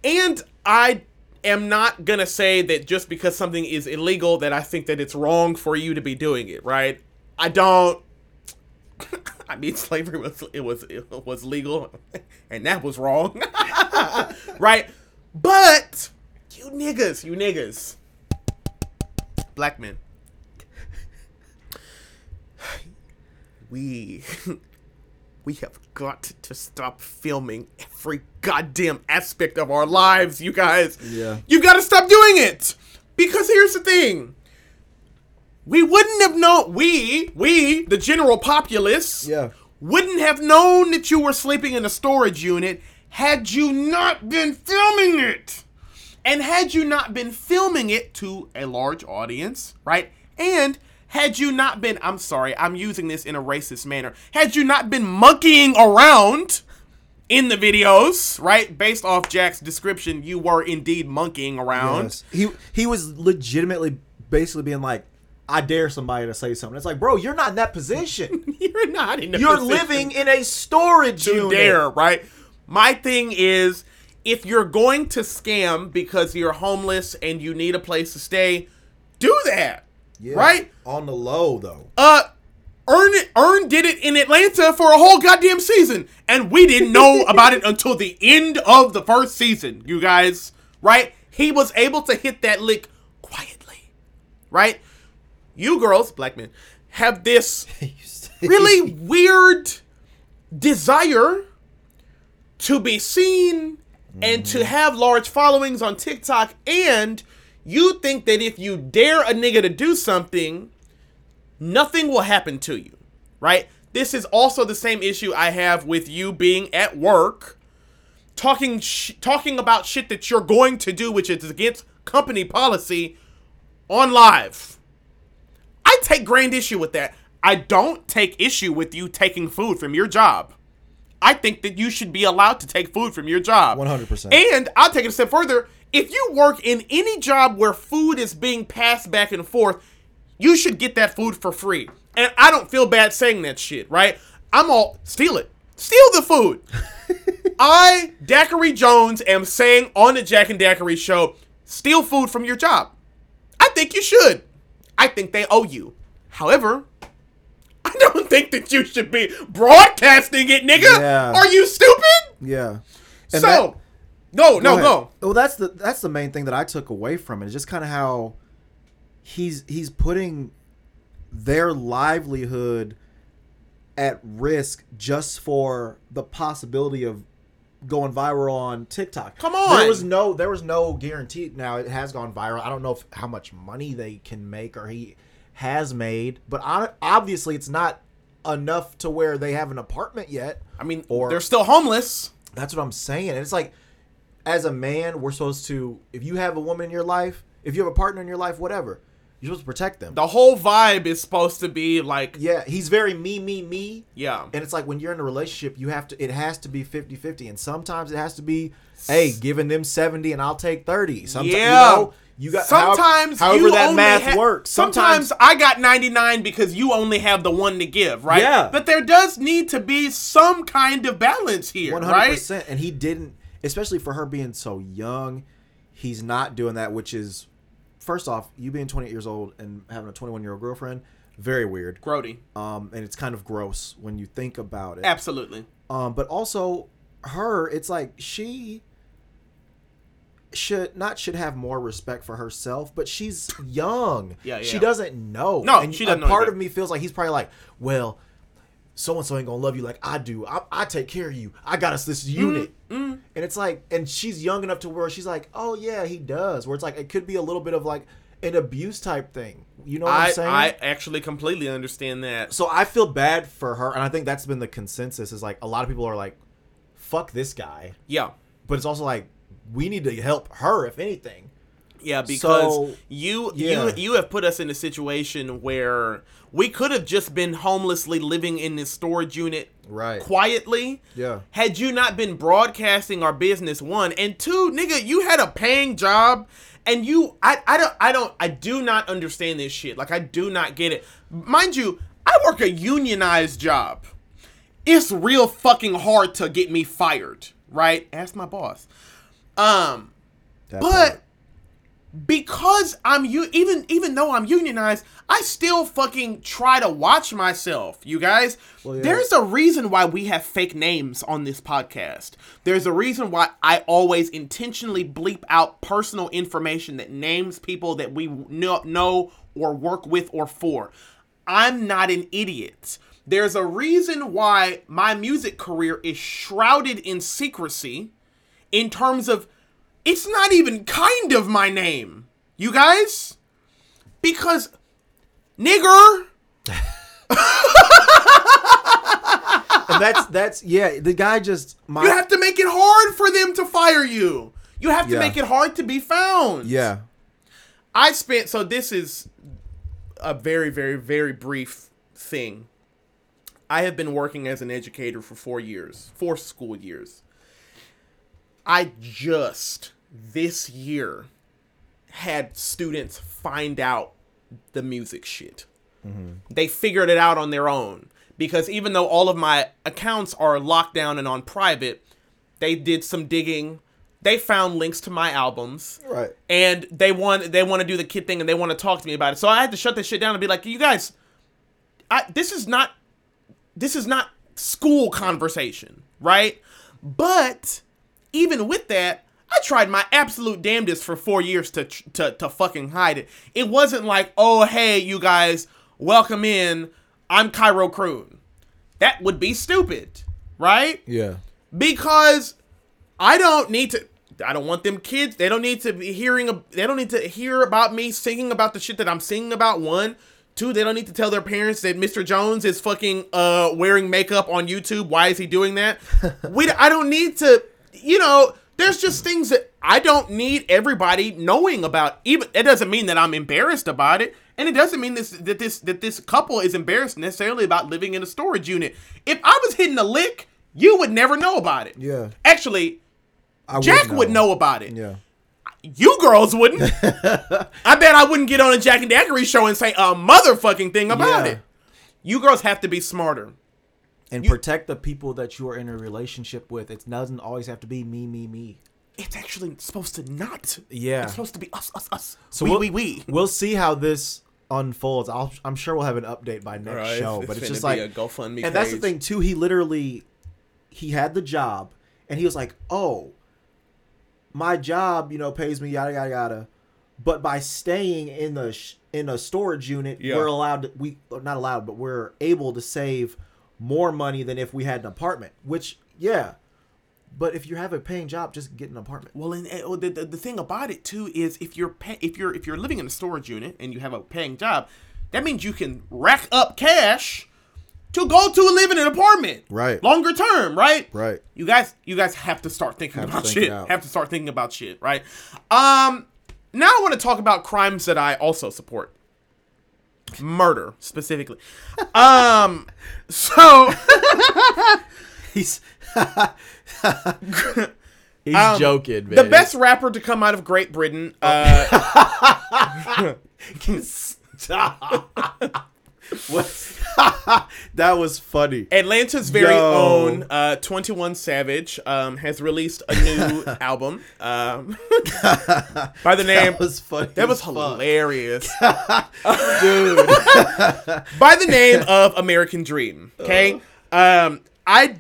And I am not going to say that just because something is illegal that I think that it's wrong for you to be doing it, right? I don't <coughs> I mean, <laughs> slavery was it was it was legal, <laughs> and that was wrong, <laughs> right? But you niggas, you niggas, black men, we <laughs> we have got to stop filming every goddamn aspect of our lives, you guys. Yeah. you got to stop doing it because here's the thing we wouldn't have known we we the general populace Yeah. wouldn't have known that you were sleeping in a storage unit had you not been filming it and had you not been filming it to a large audience right and had you not been i'm sorry i'm using this in a racist manner had you not been monkeying around in the videos right based off jack's description you were indeed monkeying around Yes. He he was legitimately basically being like, I dare somebody to say something. It's like, bro, you're not in that position. <laughs> you're not in a You're living in a storage to unit. dare, right? My thing is if you're going to scam because you're homeless and you need a place to stay, do that. Yeah. Right? On the low though. Uh Earn it, Earn did it in Atlanta for a whole goddamn season, and we didn't know <laughs> about it until the end of the first season, you guys. Right? He was able to hit that lick quietly. Right? You girls, black men, have this <laughs> really weird desire to be seen and to have large followings on TikTok, and you think that if you dare a nigga to do something, nothing will happen to you, right? This is also the same issue I have with you being at work, talking sh- talking about shit that you're going to do, which is against company policy, on live. I take grand issue with that. I don't take issue with you taking food from your job. I think that you should be allowed to take food from your job. 100%. And I'll take it a step further. If you work in any job where food is being passed back and forth, you should get that food for free. And I don't feel bad saying that shit, right? I'm all steal it. steal the food. <laughs> I, Daiquiri Jones, am saying on the Jack and Daiquiri show, steal food from your job. I think you should. I think they owe you. However, I don't <laughs> think that you should be broadcasting it, nigga. Yeah. Are you stupid? Yeah. so, that- no, no, ahead. go. Well, that's the that's the main thing that I took away from it. it. Is just kind of how he's he's putting their livelihood at risk just for the possibility of going viral on TikTok. Come on. There was no there was no guarantee. Now it has gone viral. I don't know if, how much money they can make or he has made, but on, obviously it's not enough to where they have an apartment yet. I mean, Or- they're still homeless. That's what I'm saying. And it's like, as a man, we're supposed to, if you have a woman in your life, if you have a partner in your life, whatever, you're supposed to protect them. The whole vibe is supposed to be like, Yeah, he's very me, me, me. yeah. And it's like when you're in a relationship, you have to, it has to be 50 50. And sometimes it has to be, hey, giving them 70 and I'll take 30. Sometimes, Yeah. you know, you got, sometimes however, that math ha- works. Sometimes, I got 99 because you only have the one to give, right? Yeah. But there does need to be some kind of balance here, One hundred right? and he didn't. Especially for her being so young, he's not doing that. Which is, first off, you being twenty eight years old and having a twenty one year old girlfriend, very weird. Grody. Um, and it's kind of gross when you think about it. Absolutely. Um, but also her, it's like she should not should have more respect for herself, but she's young. Yeah, <laughs> yeah. She doesn't know. No, and she doesn't part either. of me feels like he's probably like, well, so and so ain't gonna love you like I do. I, I take care of you. I got us this Mm-hmm, unit. And it's like, and she's young enough to where she's like, oh yeah, he does. Where it's like, it could be a little bit of like an abuse type thing. You know what I, I'm saying? I actually completely understand that. so I feel bad for her, and I think that's been the consensus. Is like a lot of people are like, fuck this guy, Yeah. but it's also like we need to help her if anything. Yeah, because So, you yeah. you you have put us in a situation where we could have just been homelessly living in this storage unit Right. quietly. Yeah. Had you not been broadcasting our business one and two, nigga, you had a paying job and you I I don't I don't I do not understand this shit. Like I do not get it. Mind you, I work a unionized job. It's real fucking hard to get me fired, right? Ask my boss. Um That but part. Because I'm you even even though I'm unionized, I still fucking try to watch myself. You guys, Well, yeah. there's a reason why we have fake names on this podcast. There's a reason why I always intentionally bleep out personal information that names people that we know, know or work with or for. I'm not an idiot. There's a reason why my music career is shrouded in secrecy in terms of it's not even kind of my name. You guys? Because nigger <laughs> and that's that's yeah. The guy just my you have to make it hard for them to fire you. You have to Yeah. make it hard to be found. yeah I spent so this is a very very very brief thing. I have been working as an educator for 4 years, 4 school years. I just this year had students find out the music shit. Mm-hmm. They figured it out on their own because even though all of my accounts are locked down and on private, they did some digging. They found links to my albums right. and they want they want to do the kid thing and they want to talk to me about it. So I had to shut this shit down and be like, you guys, I this is not this is not school conversation, right? But even with that, I tried my absolute damnedest for four years to to to fucking hide it. It wasn't like, oh hey, you guys, welcome in. I'm Cairo Croon. That would be stupid, right? Yeah. because I don't need to. I don't want them kids. They don't need to be hearing. They don't need to hear about me singing about the shit that I'm singing about. One, two. They don't need to tell their parents that Mr. Jones is fucking uh wearing makeup on YouTube. Why is he doing that? <laughs> we. I don't need to. You know, there's just things that I don't need everybody knowing about. Even it doesn't mean that I'm embarrassed about it. And it doesn't mean this that this that this couple is embarrassed necessarily about living in a storage unit. If I was hitting a lick, you would never know about it. Yeah. Actually, I Jack would know about it. Yeah. You girls wouldn't. <laughs> I bet I wouldn't get on a Jack and Daiquiri show and say a motherfucking thing about Yeah. it. You girls have to be smarter. And You- protect the people that you are in a relationship with. It doesn't always have to be me, me, me. It's actually supposed to not. Yeah. It's supposed to be us, us, us. So we, we'll, we, we. We'll see how this unfolds. I'll, I'm sure we'll have an update by next Right, show. it's But it's finna just be like, a GoFundMe and that's the thing too. He literally, he had the job, and he was like, "Oh, my job, you know, pays me yada yada yada." But by staying in the sh- in a storage unit, Yeah. we're allowed to, we not allowed, but we're able to save more money than if we had an apartment. Which, yeah, but if you have a paying job, just get an apartment. Well, and, and, the, the, the thing about it too is if you're pay, if you're if you're living in a storage unit and you have a paying job, that means you can rack up cash to go to live in an apartment, Right. Longer term, right? Right. You guys, you guys have to start thinking Have about think shit. Have to start thinking about shit, right? Um, now I want to talk about crimes that I also support. Murder specifically. <laughs> um, so <laughs> He's <laughs> he's Um, joking, man. the best rapper to come out of Great Britain. Uh, Stop. <laughs> what? <laughs> that was funny. Atlanta's very Yo. own uh, 21 Savage um, has released a new <laughs> album um, by the name. That was funny. That was hilarious. dude. by the name of American Dream. Okay, um, I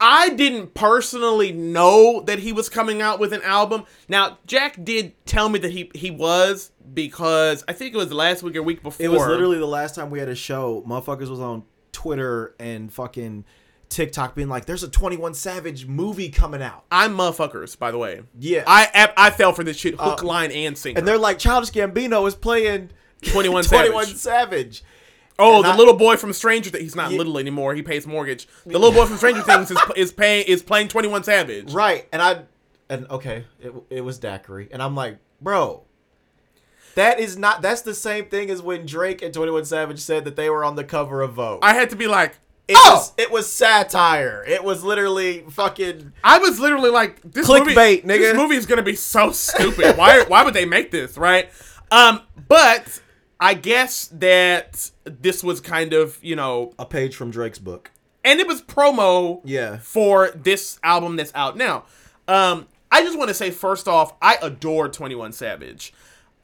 I didn't personally know that he was coming out with an album. Now Jack did tell me that he he was because I think it was last week or week before. It was literally the last time we had a show. Motherfuckers was on Twitter and fucking TikTok being like, "There's a 21 Savage movie coming out." I'm motherfuckers, by the way. Yeah. I I, fell for this shit hook, uh, line, and sinker. and they're like, "Childish Gambino is playing 21 <laughs> 21 Savage. Savage." Oh, the I- little boy from Stranger Things. He's not little anymore. He pays mortgage. The little boy from Stranger <laughs> Things is is paying is playing Twenty One Savage. Right. And I and okay, it, it was Daiquiri. And I'm like, "Bro, that is not that's the same thing as when Drake and 21 Savage said that they were on the cover of Vogue." I had to be like, it oh, was it was satire. It was literally fucking I was literally like, this Clickbait, movie, nigga. This movie is gonna be so stupid. why? Why would they make this? Right? Um, but I guess that this was kind of you know, a page from Drake's book. and it was promo. Yeah. For this album that's out now. Um, I just want to say first off, I adore Twenty One Savage.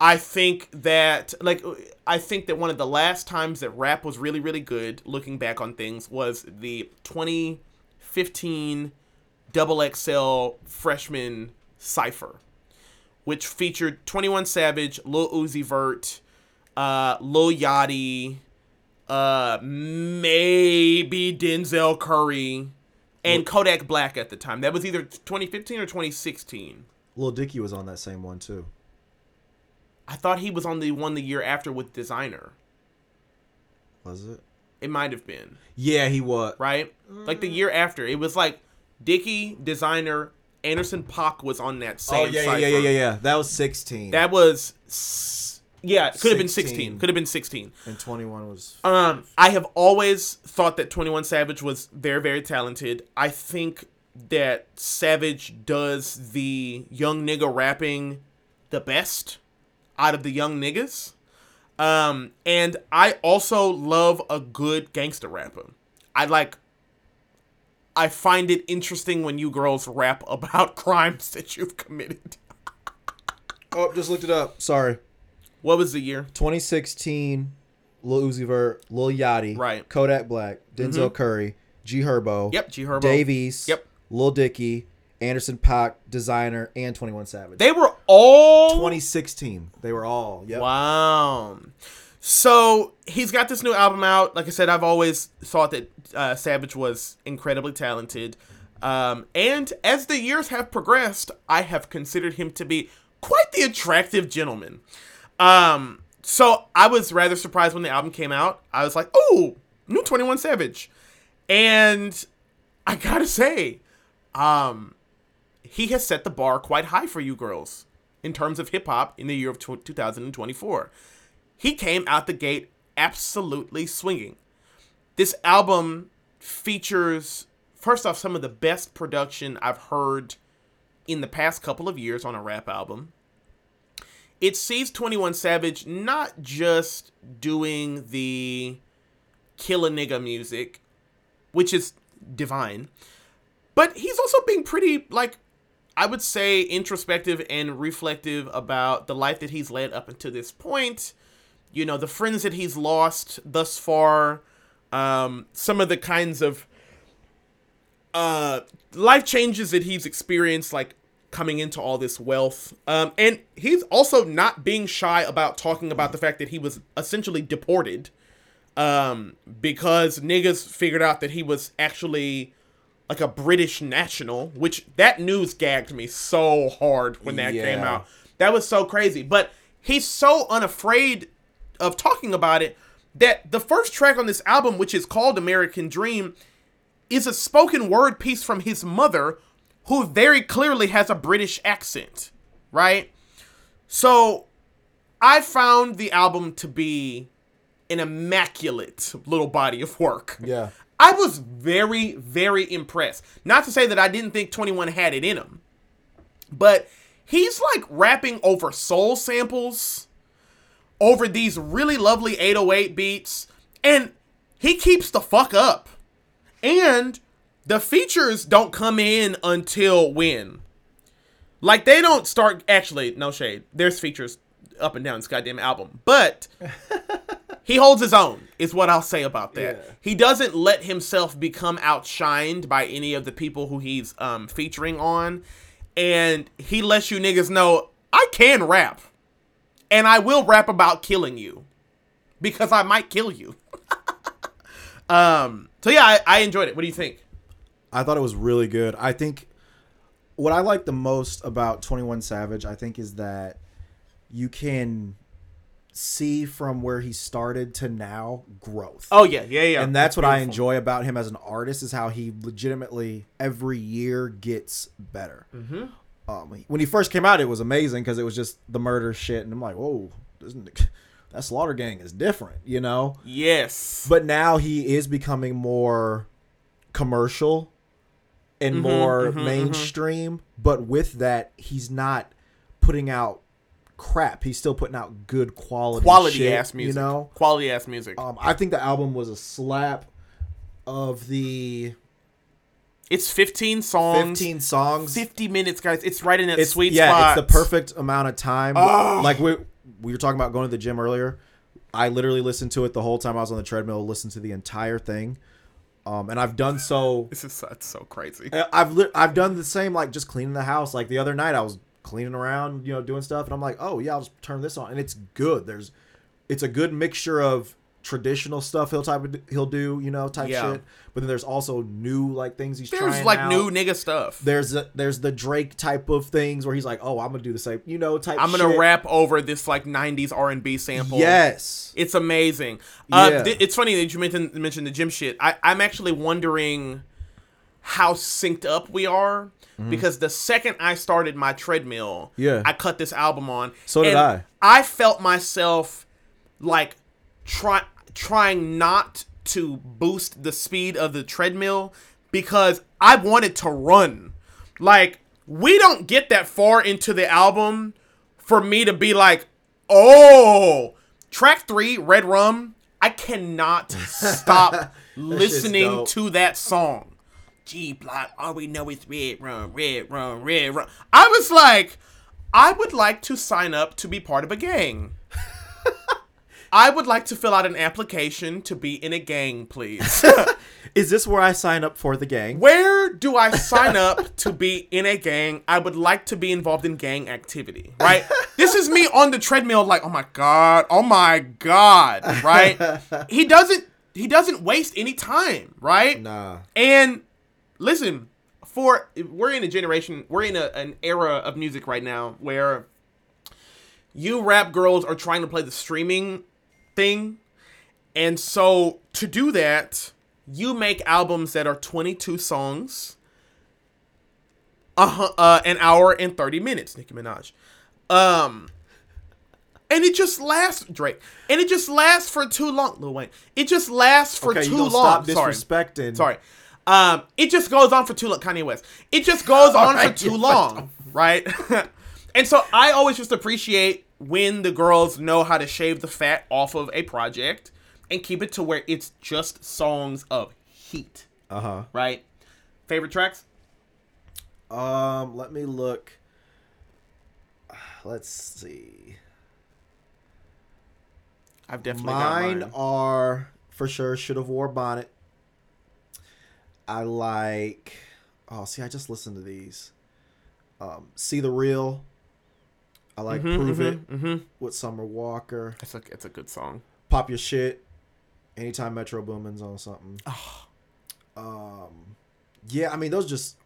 I think that like I think that one of the last times that rap was really really good looking back on things was the 2015 double XL freshman cipher which featured 21 Savage, Lil Uzi Vert, uh Lil Yachty, uh maybe Denzel Curry and Kodak Black at the time. That was either 2015 or 2016. Lil Dicky was on that same one too. I thought he was on the one the year after with Desiigner. Was it? It might have been, Yeah, he was. right? Like the year after. It was like Dicky, Desiigner, Anderson Paak was on that same Oh yeah, yeah, yeah, yeah, yeah. That was 16. That was yeah, it could have been 16. 16. Could have been 16. and 21 was Um, I have always thought that 21 Savage was very, very talented. I think that Savage does the young nigga rapping the best out of the young niggas. Um, and I also love a good gangster rapper. I like I find it interesting when you girls rap <laughs> about crimes that you've committed. Oh, just looked it up. Sorry. What was the year? 2016 Lil Uzi Vert, Lil Yachty, Right. Mm-hmm. Kodak Black, Denzel Curry, G Herbo, Yep, G Herbo. Dave East, Yep. Lil Dicky, Anderson Paak, Desiigner, and 21 Savage. They were all 2016. They were all. Yep. Wow. So he's got this new album out. Like I said, I've always thought that uh, Savage was incredibly talented. Um, and as the years have progressed, I have considered him to be quite the attractive gentleman. Um, so I was rather surprised when the album came out. I was like, oh, new 21 Savage. And I gotta say, um, he has set the bar quite high for you girls in terms of hip hop in the year of tw 2024. He came out the gate absolutely swinging. This album features, first off, some of the best production I've heard in the past couple of years on a rap album. It sees 21 Savage not just doing the kill a nigga music, which is divine. But he's also being pretty like I would say introspective and reflective about the life that he's led up until this point. You know, the friends that he's lost thus far, um, some of the kinds of uh, life changes that he's experienced, like coming into all this wealth. Um, and he's also not being shy about talking about the fact that he was essentially deported um, because niggas figured out that he was actually like a British national, which that news gagged me so hard when that came out. That was so crazy. But he's so unafraid of talking about it that the first track on this album, which is called American Dream, is a spoken word piece from his mother, who very clearly has a British accent, right? So I found the album to be an immaculate little body of work. Yeah. I was very, very impressed. Not to say that I didn't think 21 had it in him, but he's like rapping over soul samples, over these really lovely 808 beats, and he keeps the fuck up. And the features don't come in until when? Like they don't start actually, no shade. There's features up and down this goddamn album. But <laughs> he holds his own, is what I'll say about that. Yeah. He doesn't let himself become outshined by any of the people who he's um, featuring on. And he lets you niggas know I can rap. And I will rap about killing you. Because I might kill you. <laughs> um so yeah, I, I enjoyed it. What do you think? I thought it was really good. I think what I like the most about 21 Savage, I think, is that you can see from where he started to now growth. Oh yeah, yeah, yeah. and that's what I enjoy about him as an artist is how he legitimately every year gets better. Mm-hmm. Um, when he first came out, it was amazing because it was just the murder shit, and I'm like, whoa, <laughs> that Slaughter Gang is different, you know? Yes. But now he is becoming more commercial and mm-hmm, more mm-hmm, mm-hmm. mainstream. But with that, he's not putting out crap. He's still putting out good quality, Quality shit, ass music. You know, Quality ass music. um, I think the album was a slap of the it's 15 songs. 15 songs. 50 minutes, guys. It's right in that it's sweet yeah, spot. it's the perfect amount of time. Oh. Like we we were talking about going to the gym earlier. I literally listened to it the whole time I was on the treadmill. Listened to the entire thing, um, and I've done so. <laughs> This is that's so crazy. I've li- I've done the same, like just cleaning the house. Like the other night, I was cleaning around, you know, doing stuff, and I'm like, oh yeah, I'll just turn this on, and it's good. There's, it's a good mixture of traditional stuff he'll type of, he'll do, you know, type Yeah. shit. But then there's also new like things he's trying. There's like out. new nigga stuff. There's a, there's the Drake type of things where he's like, oh, I'm gonna do the same, you know, type. I'm gonna shit. rap over this like 90s R&B sample. Yes. It's amazing. Uh, Yeah. th- it's funny that you mentioned mentioned the gym shit. I, I'm actually wondering how synced up we are because the second I started my treadmill, Mm-hmm. Yeah. I cut this album on. So did I. I felt myself like try trying not to boost the speed of the treadmill because I wanted to run. Like we don't get that far into the album for me to be like, "Oh, track 3, Red Rum, I cannot stop <laughs> listening to that song." G block, all we know is red rum, red rum, red rum. I was like, I would like to sign up to be part of a gang. <laughs> I would like to fill out an application to be in a gang, please. <laughs> Is this where I sign up for the gang? Where do I <laughs> sign up to be in a gang? I would like to be involved in gang activity, right? this is me on the treadmill, like, oh my god, oh my god, right? <laughs> he doesn't he doesn't waste any time, right? Nah. And listen, for we're in a generation, we're in a, an era of music right now where you rap girls are trying to play the streaming thing. And so to do that, you make albums that are 22 songs, uh, uh an hour and 30 minutes, Nicki Minaj. Um and it just lasts Drake. And it just lasts for too long, Lil Wayne. It just lasts for Okay, too long. stop Sorry. disrespecting. Sorry. Um, it just goes on for too long. Kanye West. It just goes <laughs> on for too long, right? <laughs> and so I always just appreciate when the girls know how to shave the fat off of a project and keep it to where it's just songs of heat. Uh huh. right? Favorite tracks? Um, let me look. <sighs> Let's see. I've definitely Mine got mine. are for sure should have wore bonnet. I like. Oh, see, I just listened to these. Um, see the real. I like prove it Mm-hmm. with Summer Walker. It's a it's a good song. Pop your shit. Anytime Metro Boomin's on something. Oh, Um, yeah, I mean those just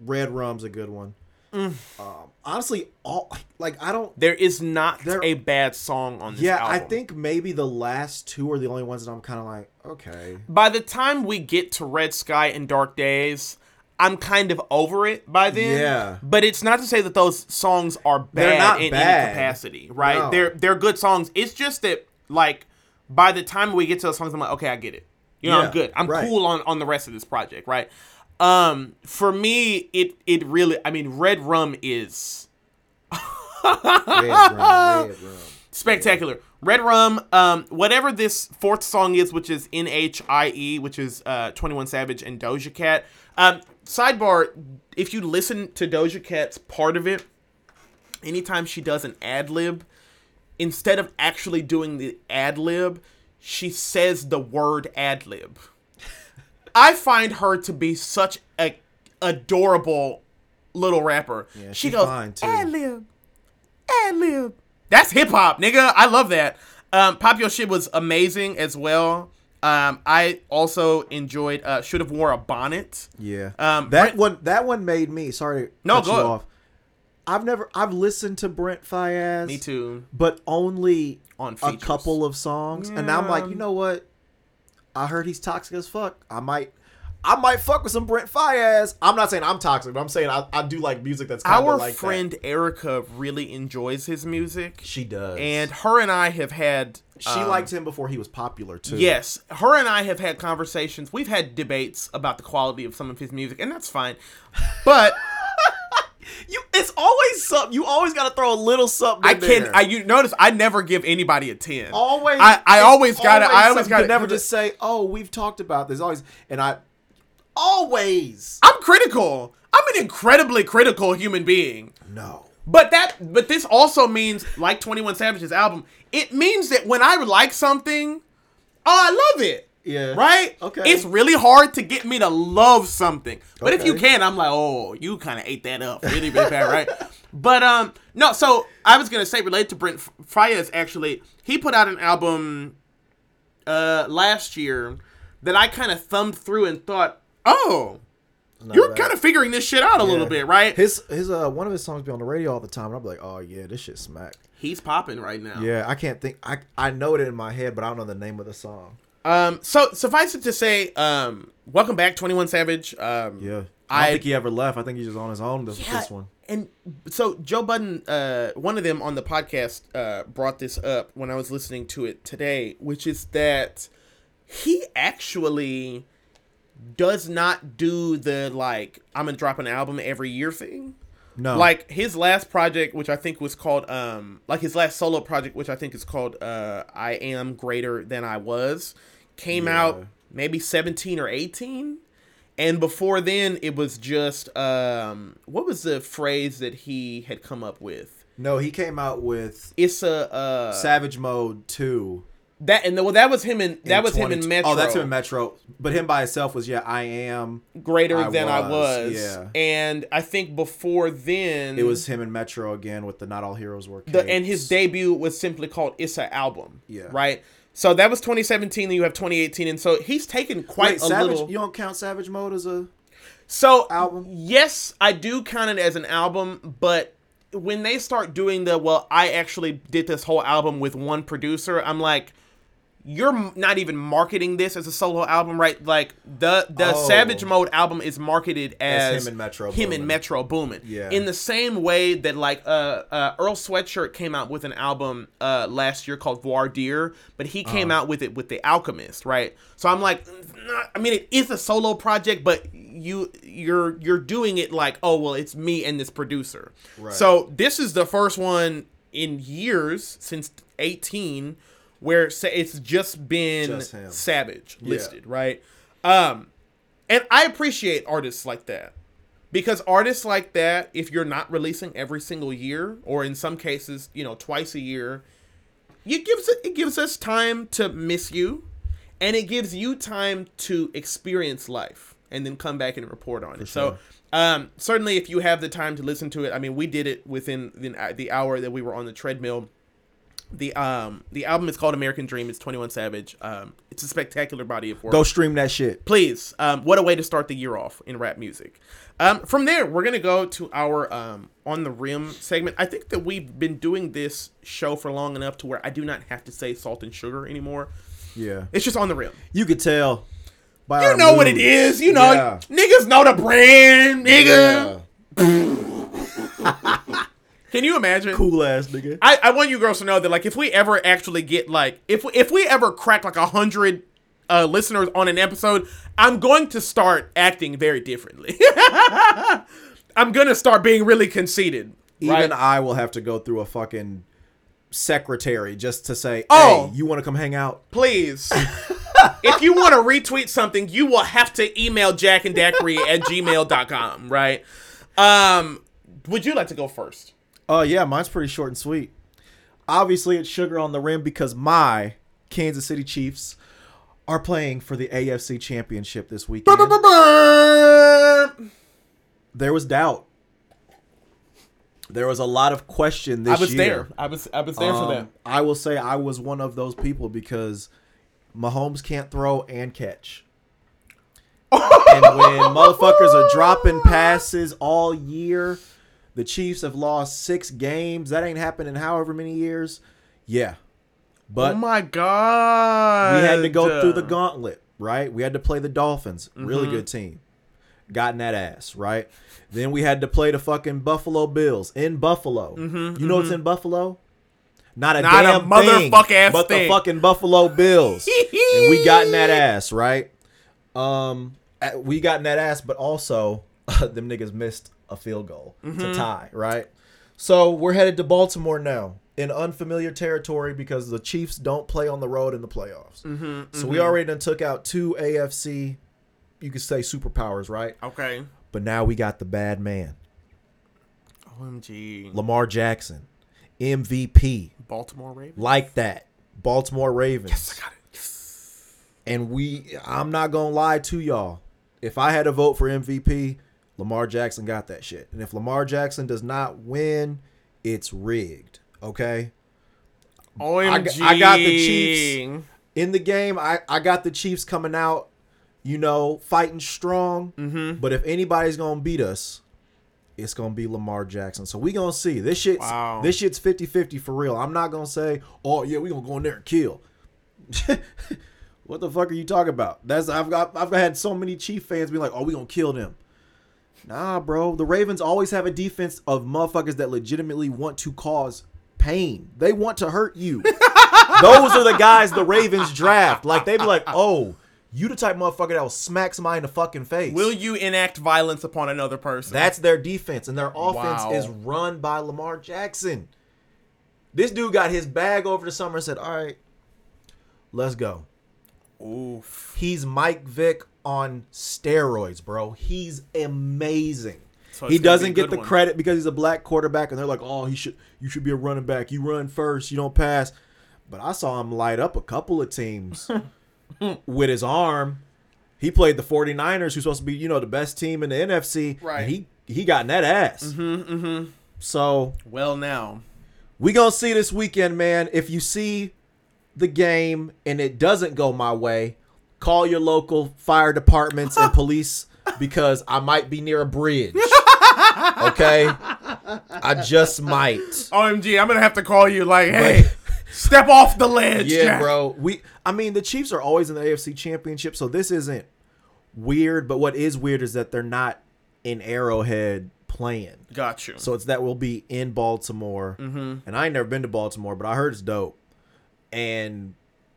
Red Rum's a good one. Mm. Um, honestly, all like I don't. there is not There- a bad song on this Yeah, album. I think maybe the last two are the only ones that I'm kind of like, okay. by the time we get to Red Sky and Dark Days, I'm kind of over it by then. Yeah. But it's not to say that those songs are bad They're not in bad. any capacity, right? No. They're they're good songs. It's just that like by the time we get to those songs, I'm like, okay, I get it. You know, Yeah, I'm good. I'm right. cool on on the rest of this project, right? Um, for me, it it really, I mean, Red Rum is Red Rum, Red Rum. <laughs> spectacular. Red Rum, um, whatever this fourth song is, which is N H I E, which is uh, Twenty One Savage and Doja Cat. Um, sidebar: If you listen to Doja Cat's part of it, anytime she does an ad lib, instead of actually doing the ad lib, she says the word ad lib. <laughs> I find her to be such a adorable little rapper. Yeah, she goes ad lib, ad lib. That's hip hop, nigga. I love that. Um, Pop Your Shit was amazing as well. Um, I also enjoyed uh, Should Have Wore a Bonnet. Yeah. Um, that Brent- one that one made me sorry to No, go off. I've never I've listened to Brent Faiyaz. Me too. But only On a couple of songs. And now I'm like, you know what? I heard he's toxic as fuck. I might I might fuck with some Brent Faiyaz. I'm not saying I'm toxic, but I'm saying I, I do like music that's kind Our of like friend that. Erica really enjoys his music, She does. and her and I have had. she um, liked him before he was popular too. Yes, her and I have had conversations. We've had debates about the quality of some of his music, and that's fine. But <laughs> You it's always something. You always gotta throw a little something. I can. there. I you notice I never give anybody a ten. always I- I always gotta- I always gotta- never just say, "Oh, we've talked about this." Always, and I always I'm critical. I'm an incredibly critical human being. no. But that but this also means like 21 Savage's album, it means that when I like something, oh I love it. Yeah. Right? Okay. It's really hard to get me to love something. But if you Okay. can, I'm like, oh, you kind of ate that up really, really bad, right? <laughs> But um, no. So I was gonna say, related to Brent Faiyaz, actually, he put out an album uh last year that I kind of thumbed through and thought, oh, you're bad. kind of figuring this shit out a little bit, right? His his uh one of his songs be on the radio all the time, and I'm like, oh yeah, this shit smack. He's popping right now. Yeah, I can't think. I I know it in my head, but I don't know the name of the song. Um. So suffice it to say, um, welcome back, Twenty One Savage. Um, Yeah, I don't I- think he ever left. I think he's just on his own this, Yeah, this one. And so Joe Budden, uh, one of them on the podcast, uh, brought this up when I was listening to it today, which is that he actually does not do the like I'm gonna drop an album every year thing. No, Like his last project, which I think was called um like his last solo project, which I think is called uh I Am Greater Than I Was, came Yeah. out maybe 17 or 18. And before then it was just um what was the phrase that he had come up with? no, he came out with It's a uh Savage Mode Two. That and well that was him in that in was him in Metro. Oh, that's him in Metro. But him by himself was yeah, I am. greater I than I Was, was. yeah. And I think before then It was him in Metro again with the Not All Heroes Wear the and his debut was simply called It's Issa album. Yeah. Right. So that was 2017. Then you have 2018, and so he's taken quite Wait, a Savage. little. You don't count Savage Mode as a so album? Yes, I do count it as an album, but when they start doing the well, I actually did this whole album with one producer. I'm like. You're not even marketing this as a solo album, right? Like the the Oh. Savage Mode album is marketed as, As him and Metro him Boomin. and Metro Boomin. Yeah. In the same way that like uh, uh Earl Sweatshirt came out with an album uh last year called Voir Dire, but he came Uh-huh. out with it with The Alchemist, right? So I'm like, I mean, it is a solo project, but you you're you're doing it like, oh well, it's me and this producer. Right. So this is the first one in years since 18 where it's just been Just. Savage Yeah. listed, right? Um And I appreciate artists like that. Because artists like that, if you're not releasing every single year, or in some cases, you know, twice a year, it gives it, it gives us time to miss you, and it gives you time to experience life, and then come back and report on it. So, um, certainly, if you have the time to listen to it, I mean, we did it within the, the hour that we were on the treadmill the um the album is called American Dream. It's Twenty One Savage. Um, it's a spectacular body of work. Go stream that shit. Please, um, what a way to start the year off in rap music. Um, from there, we're gonna go to our um on the rim segment. I think that we've been doing this show for long enough to where I do not have to say salt and sugar anymore. Yeah. It's just on the rim. You could tell by You know what it is. You know, Yeah. niggas know the brand, nigga. Yeah. <laughs> <laughs> Can you imagine? Cool ass nigga. I, I want you girls to know that like if we ever actually get like if we, if we ever crack like a hundred uh, listeners on an episode, I'm going to start acting very differently. <laughs> I'm gonna start being really conceited. Even right? I will have to go through a fucking secretary just to say, Oh. "Hey, you want to come hang out?" Please. <laughs> if you want to retweet something, you will have to email Jack and Daiquiri at gmail.com, right? Um, would you like to go first? Oh yeah, mine's pretty short and sweet. Obviously, it's sugar on the rim because my Kansas City Chiefs are playing for the AFC Championship this weekend. There was doubt. There was a lot of question this year. I was year. there. I was I was there for Um, that. I will say I was one of those people because Mahomes can't throw and catch. <laughs> and when motherfuckers are dropping passes all year, the Chiefs have lost six games. That ain't happened in however many years. Yeah. But oh my god. we had to go through the gauntlet, right? We had to play the Dolphins, really Mm-hmm. good team. Gotten that ass, right? Then we had to play the fucking Buffalo Bills in Buffalo. you know what's in Buffalo? Not a Mm-hmm, Not a damn motherfuck thing, ass but thing. the fucking Buffalo Bills, <laughs> and we got in that ass, right? Um, we got in that ass, but also <laughs> them niggas missed a field goal Mm-hmm. to tie, right? So we're headed to Baltimore now in unfamiliar territory because the Chiefs don't play on the road in the playoffs. Mm-hmm, So we already done took out two AFC, you could say superpowers, right? Okay. But now we got the bad man, OMG. Lamar Jackson, MVP, Baltimore Ravens. like that, Baltimore Ravens. Yes, I got it. And we, I'm not gonna lie to y'all. If I had to vote for MVP, Lamar Jackson got that shit. And if Lamar Jackson does not win, it's rigged. Okay. OMG. I got the Chiefs. In the game, I, I got the Chiefs coming out, you know, fighting strong. Mm-hmm. But if anybody's gonna beat us, it's gonna be Lamar Jackson. So we gonna see. This shit's Wow. this shit's 50-50 for real. I'm not gonna say, oh yeah, we gonna go in there and kill. <laughs> what the fuck are you talking about? That's I've got I've had so many Chief fans be like, oh, we gonna kill them. Nah, bro. The Ravens always have a defense of motherfuckers that legitimately want to cause pain. They want to hurt you. <laughs> Those are the guys the Ravens draft. Like they be like, <laughs> oh, you the type of motherfucker that will smack somebody in the fucking face. Will you enact violence upon another person? That's their defense, and their offense Wow. is run by Lamar Jackson. This dude got his bag over the summer and said, "All right, let's go." Oof. He's Mike Vick on steroids, bro. He's amazing. So he it's gonna be doesn't get the one. credit because he's a black quarterback, and they're like, "Oh, he should. You should be a running back. You run first. You don't pass." But I saw him light up a couple of teams <laughs> with his arm. He played the 49ers, who's supposed to be, you know, the best team in the NFC. Right. And he he got in that ass. Mm-hmm, mm-hmm. So Well, now. we gonna see this weekend, man. If you see the game and it doesn't go my way, call your local fire departments and <laughs> police because I might be near a bridge. <laughs> Okay, I just might. OMG, I'm gonna have to call you like, hey, step off the ledge. Yeah, Jack. bro. We, I mean, the Chiefs are always in the AFC Championship, so this isn't weird. But what is weird is that they're not in Arrowhead playing. Got you. So it's that we'll be in Baltimore. mm-hmm. And I ain't never been to Baltimore, but I heard it's dope. And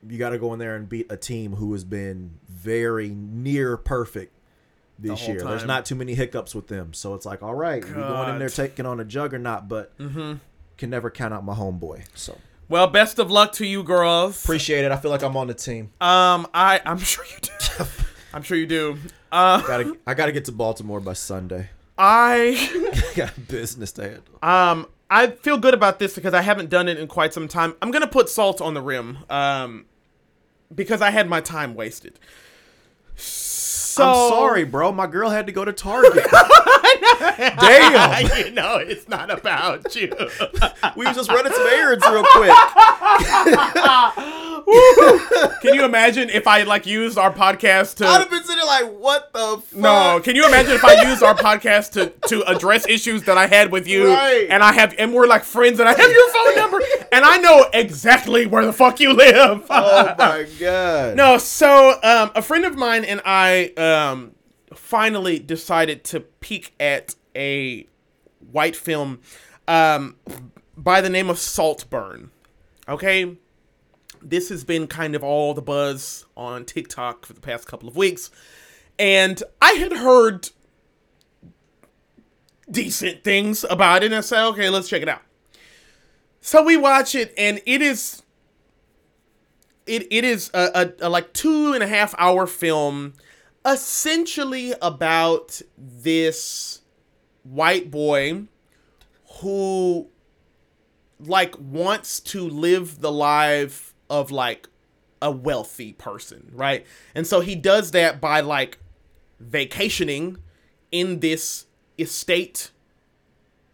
you got to go in there and beat a team who has been very near perfect this whole year. There's not too many hiccups with them. So it's like, all right, we're going in there taking on a juggernaut, but Mm-hmm. can never count out my homeboy. So Well, best of luck to you, girls. appreciate it. I feel like I'm on the team. um, I I'm <laughs> sure you do. <laughs> I'm sure you do. Uh, Gotta, I gotta get to Baltimore by Sunday. I <laughs> got business to handle. um I feel good about this because I haven't done it in quite some time. I'm gonna put salt on the rim, um, because I had my time wasted. So I'm sorry, bro. My girl had to go to Target. <laughs> <laughs> Damn. <laughs> you know it's not about you. we was just running some errands real quick. <laughs> Can you imagine if I like used our podcast to? I'd have been sitting like, what the fuck? No, can you imagine if I used our podcast to to address issues that I had with you, Right. and I have, and we're like friends, and I have your phone number, and I know exactly where the fuck you live. Oh my god. no, so um, a friend of mine and I um, finally decided to peek at a white film um, by the name of Saltburn. Okay, this has been kind of all the buzz on TikTok for the past couple of weeks, and I had heard decent things about it, and I said, okay, let's check it out. So we watch it, and it is it it is a, a, a like two and a half hour film essentially about this white boy who like wants to live the life of like a wealthy person right and so he does that by like vacationing in this estate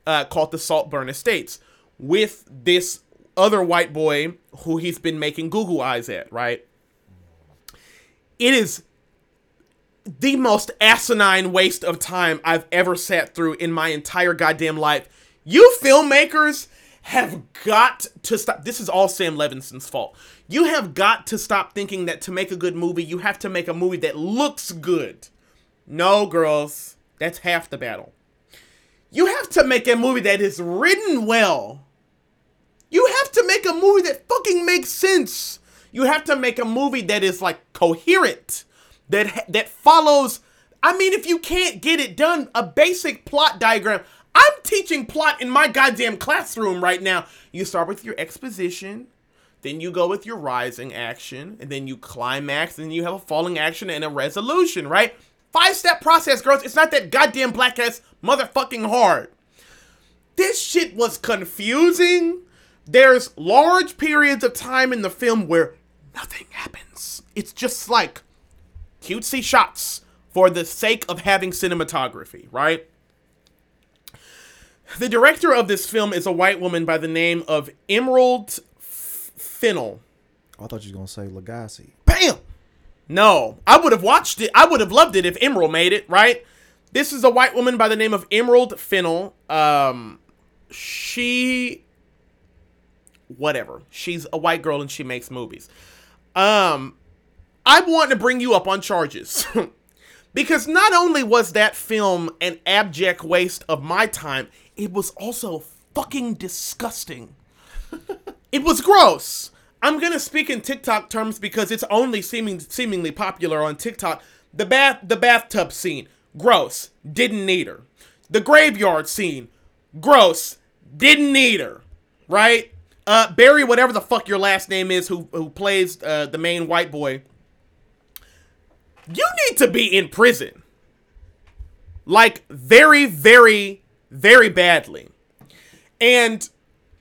uh, called the Saltburn Estates with this other white boy who he's been making Google eyes at, right? It is the most asinine waste of time I've ever sat through in my entire goddamn life. You filmmakers have got to stop. This is all Sam Levinson's fault. You have got to stop thinking that to make a good movie, you have to make a movie that looks good. No, girls, that's half the battle. You have to make a movie that is written well. You have to make a movie that fucking makes sense. You have to make a movie that is like coherent, that that follows. I mean, if you can't get it done, a basic plot diagram. I'm teaching plot in my goddamn classroom right now. You start with your exposition, then you go with your rising action, and then you climax, and you have a falling action and a resolution, right? Five step process, girls. It's not that goddamn black ass motherfucking hard. This shit was confusing. There's large periods of time in the film where nothing happens. It's just like cutesy shots for the sake of having cinematography, right? The director of this film is a white woman by the name of Emerald F- Fennell. I thought you was gonna say Legacy. Bam! No, I would have watched it. I would have loved it if Emerald made it, right? This is a white woman by the name of Emerald Fennell. Um, she, whatever. She's a white girl and she makes movies. Um, I want to bring you up on charges. <laughs> because not only was that film an abject waste of my time, it was also fucking disgusting. <laughs> It was gross. I'm gonna speak in TikTok terms because it's only seeming seemingly popular on TikTok. The bath the bathtub scene, gross. Didn't need her. The graveyard scene, gross. Didn't need her. Right? Uh, Barry, whatever the fuck your last name is, who who plays uh, the main white boy. You need to be in prison. Like very, very, very badly. And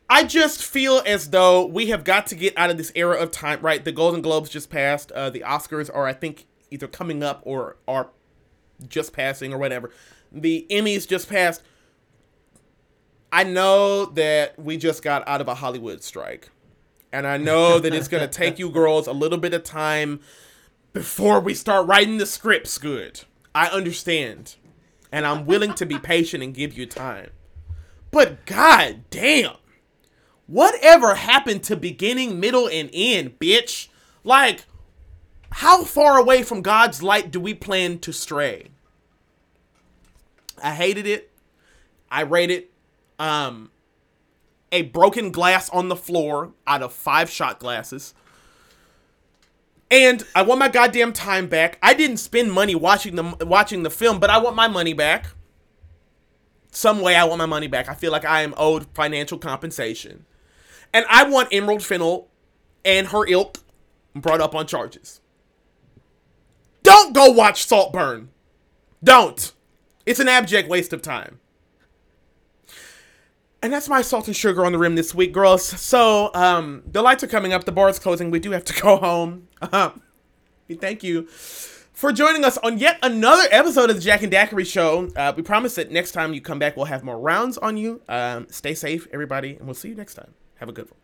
I just feel as though we have got to get out of this era of time, right? The Golden Globes just passed. Uh, the Oscars are, I think, either coming up or are just passing or whatever. The Emmys just passed. I know that we just got out of a Hollywood strike. And I know that it's going to take you <laughs> girls a little bit of time before we start writing the scripts good. I understand. And I'm willing to be <laughs> patient and give you time. But god damn. Whatever happened to beginning, middle, and end, bitch? Like, how far away from God's light do we plan to stray? I hated it. I rated um a broken glass on the floor out of five shot glasses. And I want my goddamn time back. I didn't spend money watching the watching the film, but I want my money back. Some way I want my money back. I feel like I am owed financial compensation. And I want Emerald Fennell and her ilk brought up on charges. don't go watch Saltburn. Don't. It's an abject waste of time. And that's my salt and sugar on the rim this week, girls. So, um, the lights are coming up, the bar is closing. We do have to <laughs> go home. Uh-huh. thank you for joining us on yet another episode of the Jack and Daiquiri Show. Uh, we promise that next time you come back, we'll have more rounds on you. Um, stay safe, everybody, and we'll see you next time. Have a good one.